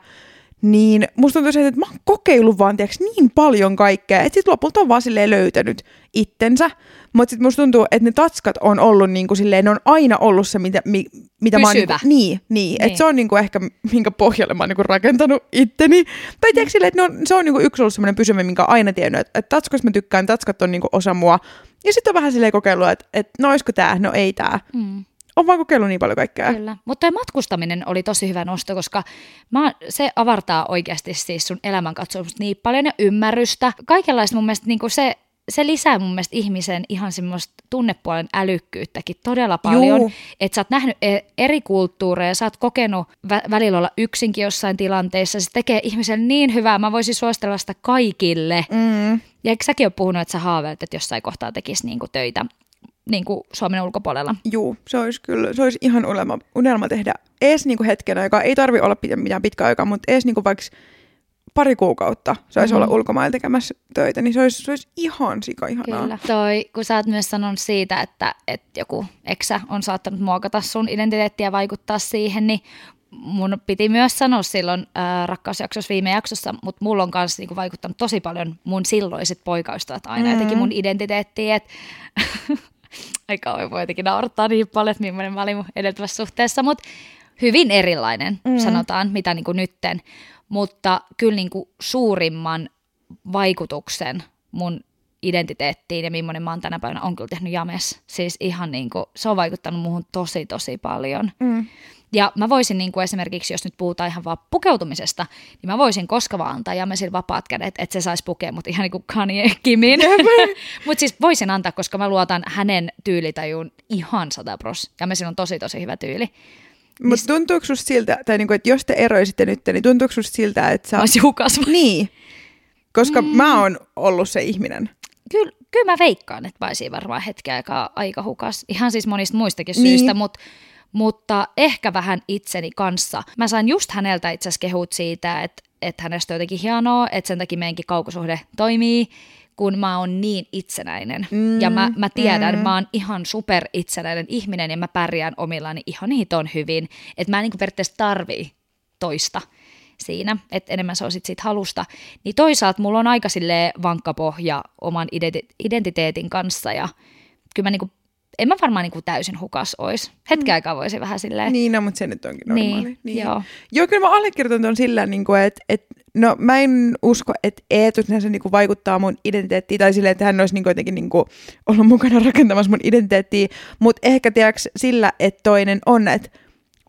Niin musta tuntuu se, että mä oon kokeillut vaan tiiäks, niin paljon kaikkea, että sit lopulta on vaan silleen löytänyt itsensä. Mutta sitten musta tuntuu, että ne tatskat on ollut niin kuin silleen, ne on aina ollut se, mitä, mi, mitä mä oon... Niin, niin, niin, niin. että se on niin kuin ehkä, minkä pohjalle mä oon niin kuin rakentanut itteni. Tai tiedätkö silleen, että on, se on niin kuin yksi ollut semmoinen pysyvä, minkä aina tiennyt, että, että tatskoista mä tykkään, tatskat on niin kuin osa mua. Ja sitten on vähän silleen kokeillut, että, että no olisiko tää, no ei tää. Mm on vaan kokeillut niin paljon kaikkea. Kyllä. Mutta matkustaminen oli tosi hyvä nosto, koska mä, se avartaa oikeasti siis sun elämänkatsomusta niin paljon ja ymmärrystä. Kaikenlaista mun mielestä niin se, se lisää mun mielestä ihmisen ihan semmoista tunnepuolen älykkyyttäkin todella paljon. Että sä oot nähnyt e, eri kulttuureja, sä oot kokenut vä- välillä olla yksinkin jossain tilanteessa. Se tekee ihmisen niin hyvää, mä voisin suositella sitä kaikille. Mm. Ja eikö säkin ole puhunut, että sä haaveilet, että jossain kohtaa tekisi niinku töitä niin kuin Suomen ulkopuolella. Juu, se olisi kyllä, se olisi ihan unelma, unelma tehdä ees niin kuin hetken aikaa. Ei tarvi olla mitään pitkä aikaa, mutta ees niin kuin vaikka pari kuukautta saisi mm-hmm. olla ulkomailla tekemässä töitä, niin se olisi, se olisi ihan sika ihanaa. Kyllä. Toi, kun sä oot myös sanonut siitä, että, että joku eksä on saattanut muokata sun identiteettiä ja vaikuttaa siihen, niin mun piti myös sanoa silloin ää, rakkausjaksossa viime jaksossa, mutta mulla on myös niinku vaikuttanut tosi paljon mun silloiset poikaystävät aina mm. jotenkin mun identiteettiin, että Ai kauan voi jotenkin naurattaa niin paljon, että millainen mä olin mun edeltävässä suhteessa, mutta hyvin erilainen, mm. sanotaan, mitä niin kuin nytten. Mutta kyllä niin kuin suurimman vaikutuksen mun identiteettiin ja millainen mä oon tänä päivänä on kyllä tehnyt James. Siis ihan niin kuin, se on vaikuttanut muuhun tosi tosi paljon. Mm. Ja mä voisin niin kuin esimerkiksi, jos nyt puhutaan ihan vaan pukeutumisesta, niin mä voisin koska vaan antaa Jamesille vapaat kädet, että se saisi pukea mut ihan niin kuin Kanye Kimin. mutta siis voisin antaa, koska mä luotan hänen tyylitajuun ihan sata pros. Jamesilla on tosi tosi hyvä tyyli. Mutta tuntuuko susta siltä, tai niinku, että jos te eroisitte nyt, niin tuntuuko susta siltä, että sä... Olisi hukas vai? Niin. Koska mm. mä oon ollut se ihminen. Kyllä, kyllä mä veikkaan, että mä varmaan hetken aikaa aika hukas. Ihan siis monista muistakin syistä, niin. mutta mutta ehkä vähän itseni kanssa. Mä sain just häneltä itse asiassa kehut siitä, että, että hänestä on jotenkin hienoa, että sen takia meidänkin kaukosuhde toimii, kun mä oon niin itsenäinen. Mm, ja mä, mä tiedän, mm. mä oon ihan super itsenäinen ihminen ja mä pärjään omillani ihan hiton hyvin. Että mä en niin periaatteessa tarvii toista siinä, että enemmän se on sit siitä halusta. Niin toisaalta mulla on aika vankka pohja oman identiteetin kanssa ja kyllä mä niinku en mä varmaan niin kuin täysin hukas olisi. Hetken mm. aikaa voisi vähän silleen. Niin, no, mutta se nyt onkin normaali. Niin, niin. Joo. joo, kyllä mä allekirjoitan tuon sillä, niin kuin, että, että no mä en usko, että Eetus se niin kuin vaikuttaa mun identiteettiin, tai silleen, että hän olisi niin kuin, jotenkin niin kuin, ollut mukana rakentamassa mun identiteettiä, mutta ehkä tiedäks sillä, että toinen on, että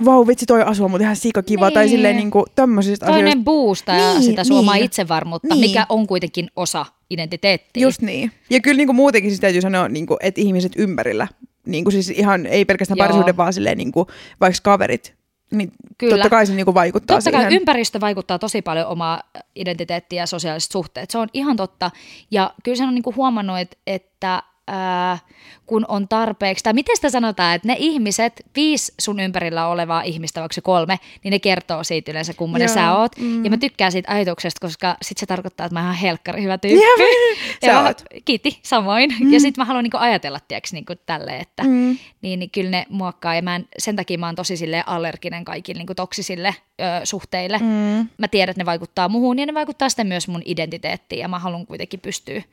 vau vitsi toi asu on muuten ihan sika kiva, niin. tai silleen niin kuin tämmöisistä Toinen asioista. boostaa niin, sitä suomaa niin. itsevarmuutta, niin. mikä on kuitenkin osa identiteettiä. Just niin. Ja kyllä niin kuin muutenkin siis täytyy sanoa, niin kuin, että ihmiset ympärillä, niin kuin siis ihan ei pelkästään parisuuden, vaan silleen niin kuin, vaikka kaverit, niin Kyllä. totta kai se niin kuin vaikuttaa Totta kai siihen. ympäristö vaikuttaa tosi paljon omaa identiteettiä ja sosiaaliset suhteet. Se on ihan totta. Ja kyllä sen on niin kuin huomannut, että, että ää, kun on tarpeeksi, tai miten sitä sanotaan, että ne ihmiset, viisi sun ympärillä olevaa ihmistä, vaikka kolme, niin ne kertoo siitä yleensä, kummonen sä oot. Mm. Ja mä tykkään siitä ajatuksesta, koska sit se tarkoittaa, että mä oon ihan helkkari hyvä tyyppi. Ja, sä oot. Kiitti, samoin. Mm. Ja sitten mä haluan niinku ajatella, tiiäks, niinku tälleen, että mm. niin, niin kyllä ne muokkaa. Ja mä en, sen takia mä oon tosi sille allerginen kaikille niinku toksisille ö, suhteille. Mm. Mä tiedän, että ne vaikuttaa muuhun ja ne vaikuttaa sitten myös mun identiteettiin. Ja mä haluan kuitenkin pystyä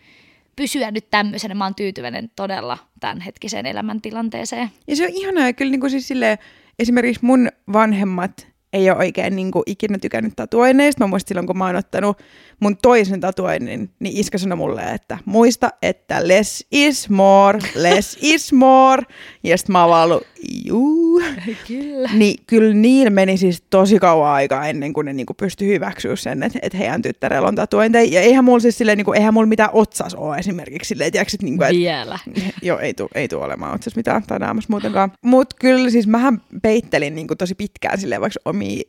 pysyä nyt tämmöisenä. Mä oon tyytyväinen todella tämänhetkiseen elämäntilanteeseen. Ja se on ihanaa, kyllä niin kuin siis silleen, esimerkiksi mun vanhemmat ei ole oikein niin kuin, ikinä tykännyt tatuoinneista. Mä muistan silloin, kun mä oon ottanut mun toisen tatuoinnin, niin iskä sanoi mulle, että muista, että less is more, less is more. Ja sitten mä oon vaan ollut, juu. Kyllä. Niin kyllä niin meni siis tosi kauan aikaa ennen kuin ne niinku pystyi hyväksyä sen, että, että heidän tyttärellä on tatuointeja. Ja eihän mulla siis silleen, niinku, eihän mulla mitään otsas ole esimerkiksi silleen, tiiäks, että, niinku, että Vielä. Joo, ei tule ei tuu olemaan otsas mitään tai muutenkaan. Mutta kyllä siis mähän peittelin niinku tosi pitkään silleen vaikka omia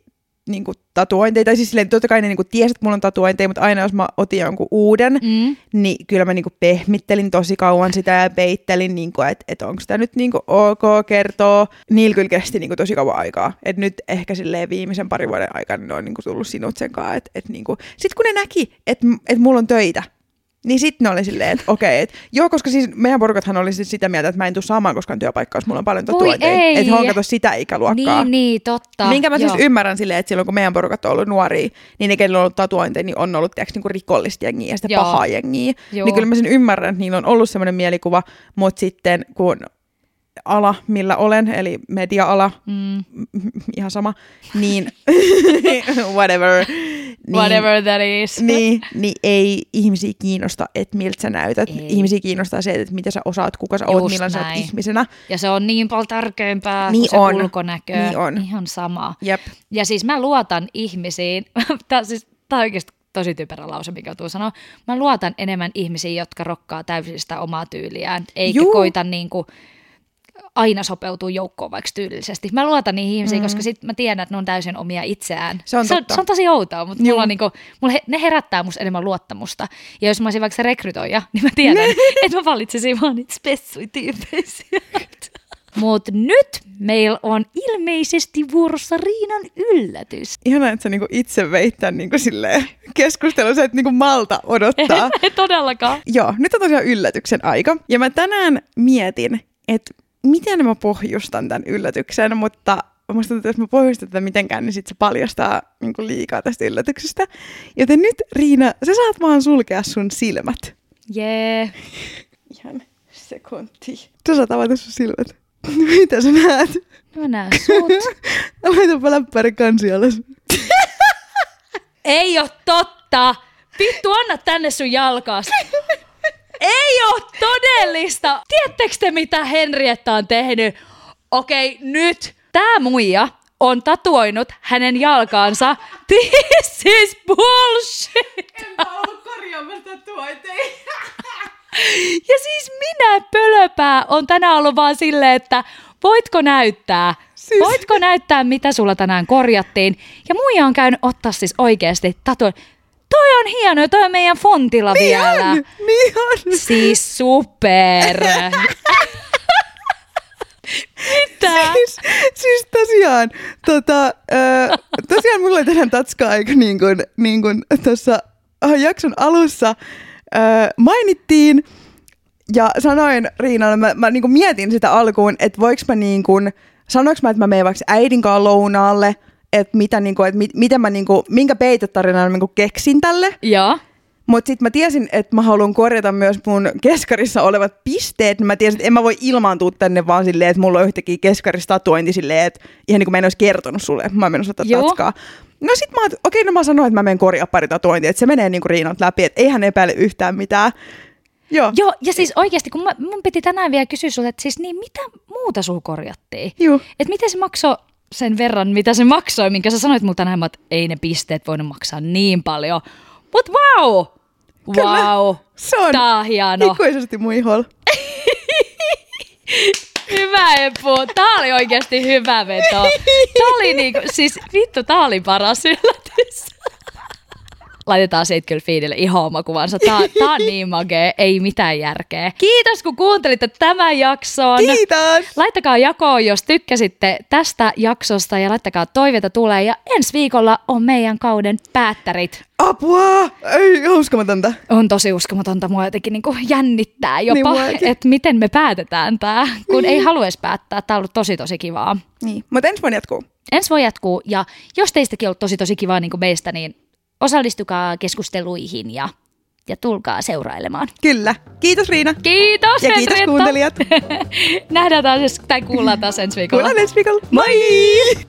niin kuin, tatuointeja, tai siis silleen, totta kai ne niin kuin, tiesi, että mulla on tatuointeja, mutta aina jos mä otin jonkun uuden, mm. niin kyllä mä niin kuin, pehmittelin tosi kauan sitä ja peittelin, niin kuin, että, että onko sitä nyt niin kuin, ok kertoa. Niillä kyllä kesti niin kuin, tosi kauan aikaa. Et nyt ehkä silleen viimeisen parin vuoden aikana ne on niin kuin, tullut sinut sen kanssa. Et, et, niin kuin, Sitten kun ne näki, että, että mulla on töitä, Niin sitten ne oli silleen, että okei, et, joo, koska siis meidän porukathan oli siis sitä mieltä, että mä en tule saamaan koskaan työpaikkaa, jos mulla on paljon tatuointeja. Että he on kato sitä ikäluokkaa. Niin, niin, totta. Minkä mä siis Joo. ymmärrän silleen, että silloin kun meidän porukat on ollut nuoria, niin ne, kenellä on ollut tatuointeja, niin on ollut tiiäks, niinku rikollista jengiä ja sitä Joo. pahaa jengiä. Joo. Niin kyllä mä sen ymmärrän, että niillä on ollut semmoinen mielikuva, mutta sitten kun ala, millä olen, eli media-ala, Mm, ihan sama, niin whatever. Niin, whatever that is. Niin, niin ei ihmisiä kiinnosta, että miltä sä näytät. Ei. Ihmisiä kiinnostaa se, että mitä sä osaat, kuka sä oot, millainen sä oot ihmisenä. Ja se on niin paljon tärkeämpää Niin kuin se on. ulkonäkö. Niin on. Ihan sama. Jep. Ja siis mä luotan ihmisiin, tämä siis, tää on oikeasti tosi typerä lause, mikä tuu sanoa. Mä luotan enemmän ihmisiin, jotka rokkaa täysin sitä omaa tyyliään, eikä Juu. koita niin kuin aina sopeutuu joukkoon vaikka tyylillisesti. Mä luotan niihin ihmisiin, mm. koska sit mä tiedän, että ne on täysin omia itseään. Se on se, on, totta. se on tosi outoa, mutta mulla on niinku, mulla he, ne herättää musta enemmän luottamusta. Ja jos mä olisin vaikka se rekrytoija, niin mä tiedän, että mä valitsisin vaan niitä spessui tyyppisiä. Mutta nyt meillä on ilmeisesti vuorossa Riinan yllätys. Ihanaa, että sä niinku itse veit tämän niinku keskustelun, sä et niinku malta odottaa. Ei todellakaan. Joo, nyt on tosiaan yllätyksen aika. Ja mä tänään mietin, että miten mä pohjustan tämän yllätyksen, mutta musta tuntuu, että jos mä pohjustan tätä mitenkään, niin sit se paljastaa niin liikaa tästä yllätyksestä. Joten nyt, Riina, sä saat vaan sulkea sun silmät. Jee. Ihan sekunti. Sä saat avata sun silmät. Mitä sä näet? Mä näen sut. Laitapa läppäri kansi alas. Ei oo totta! Vittu, anna tänne sun jalkaas. Ei oo todellista! Tiedättekö te, mitä Henrietta on tehnyt? Okei, nyt. Tää muija on tatuoinut hänen jalkaansa. This is bullshit! En mä ollut korjaamassa. Ja siis minä pölöpää on tänään ollut vaan silleen, että voitko näyttää? Siis- Voitko näyttää, mitä sulla tänään korjattiin? Ja muija on käynyt ottaa siis oikeasti tatu. Toi on hieno, toi on meidän fontilla Niin vielä. on, niin on. Siis super. Mitä? Siis, siis tosiaan, tota, ö, tosiaan mulla oli tänään tatska-aika niin kuin, niin kuin tuossa äh, jakson alussa ö, mainittiin. Ja sanoin Riinalle, mä, mä niin kuin mietin sitä alkuun, että voiko mä niin kuin, sanoinko mä, että mä menen vaikka äidin kanssa lounaalle, että, mitä, niin kuin, että mit, miten mä, niin kuin, minkä peitetarinan mä niin kuin keksin tälle. Joo. Mutta sitten mä tiesin, että mä haluan korjata myös mun keskarissa olevat pisteet. Niin mä tiesin, että en mä voi ilmaantua tänne vaan silleen, että mulla on yhtäkkiä keskarissa tatuointi silleen, että ihan niin kuin mä en olisi kertonut sulle, että mä menossa ottaa Joo. tatskaa. No sit mä okei, no mä sanoin, että mä menen korjaa pari tatuointia, että se menee niin kuin Riinat läpi, että eihän epäile yhtään mitään. Joo. Joo, ja siis oikeasti, kun mä, mun piti tänään vielä kysyä sulta, että siis niin mitä muuta sul korjattiin? Juu. Että miten se maksoi sen verran, mitä se maksoi, minkä sä sanoit mulle tänään, että ei ne pisteet voinut maksaa niin paljon. Mut wow! Kyllä. Wow! Se on Tää on hieno. ikuisesti mun iholla. Hyvä Epu. Tää oli oikeasti hyvä veto. Tää oli niinku, siis vittu, tää oli paras yllätys. Laitetaan siitä kyllä feedille ihan oma kuvansa. Tää, tää on niin magee, ei mitään järkeä. Kiitos kun kuuntelitte tämän jakson. Kiitos! Laittakaa jakoon, jos tykkäsitte tästä jaksosta ja laittakaa toiveita tulee. Ja ensi viikolla on meidän kauden päättärit. Apua! Ei, uskomatonta. On tosi uskomatonta, mua jotenkin niinku jännittää Niin jopa, muakin. että miten me päätetään tää, kun ei haluaisi päättää. Tää on ollut tosi tosi kivaa. Niin, mutta ensi vuonna jatkuu. Ensi voi jatkuu ja jos teistäkin on ollut tosi tosi kivaa niin kuin meistä, niin osallistukaa keskusteluihin ja, ja tulkaa seurailemaan. Kyllä. Kiitos Riina. Kiitos Ja kiitos Henrietta. kuuntelijat. Nähdään taas, tai kuullaan taas ensi viikolla. Kuullaan ensi viikolla. Moi!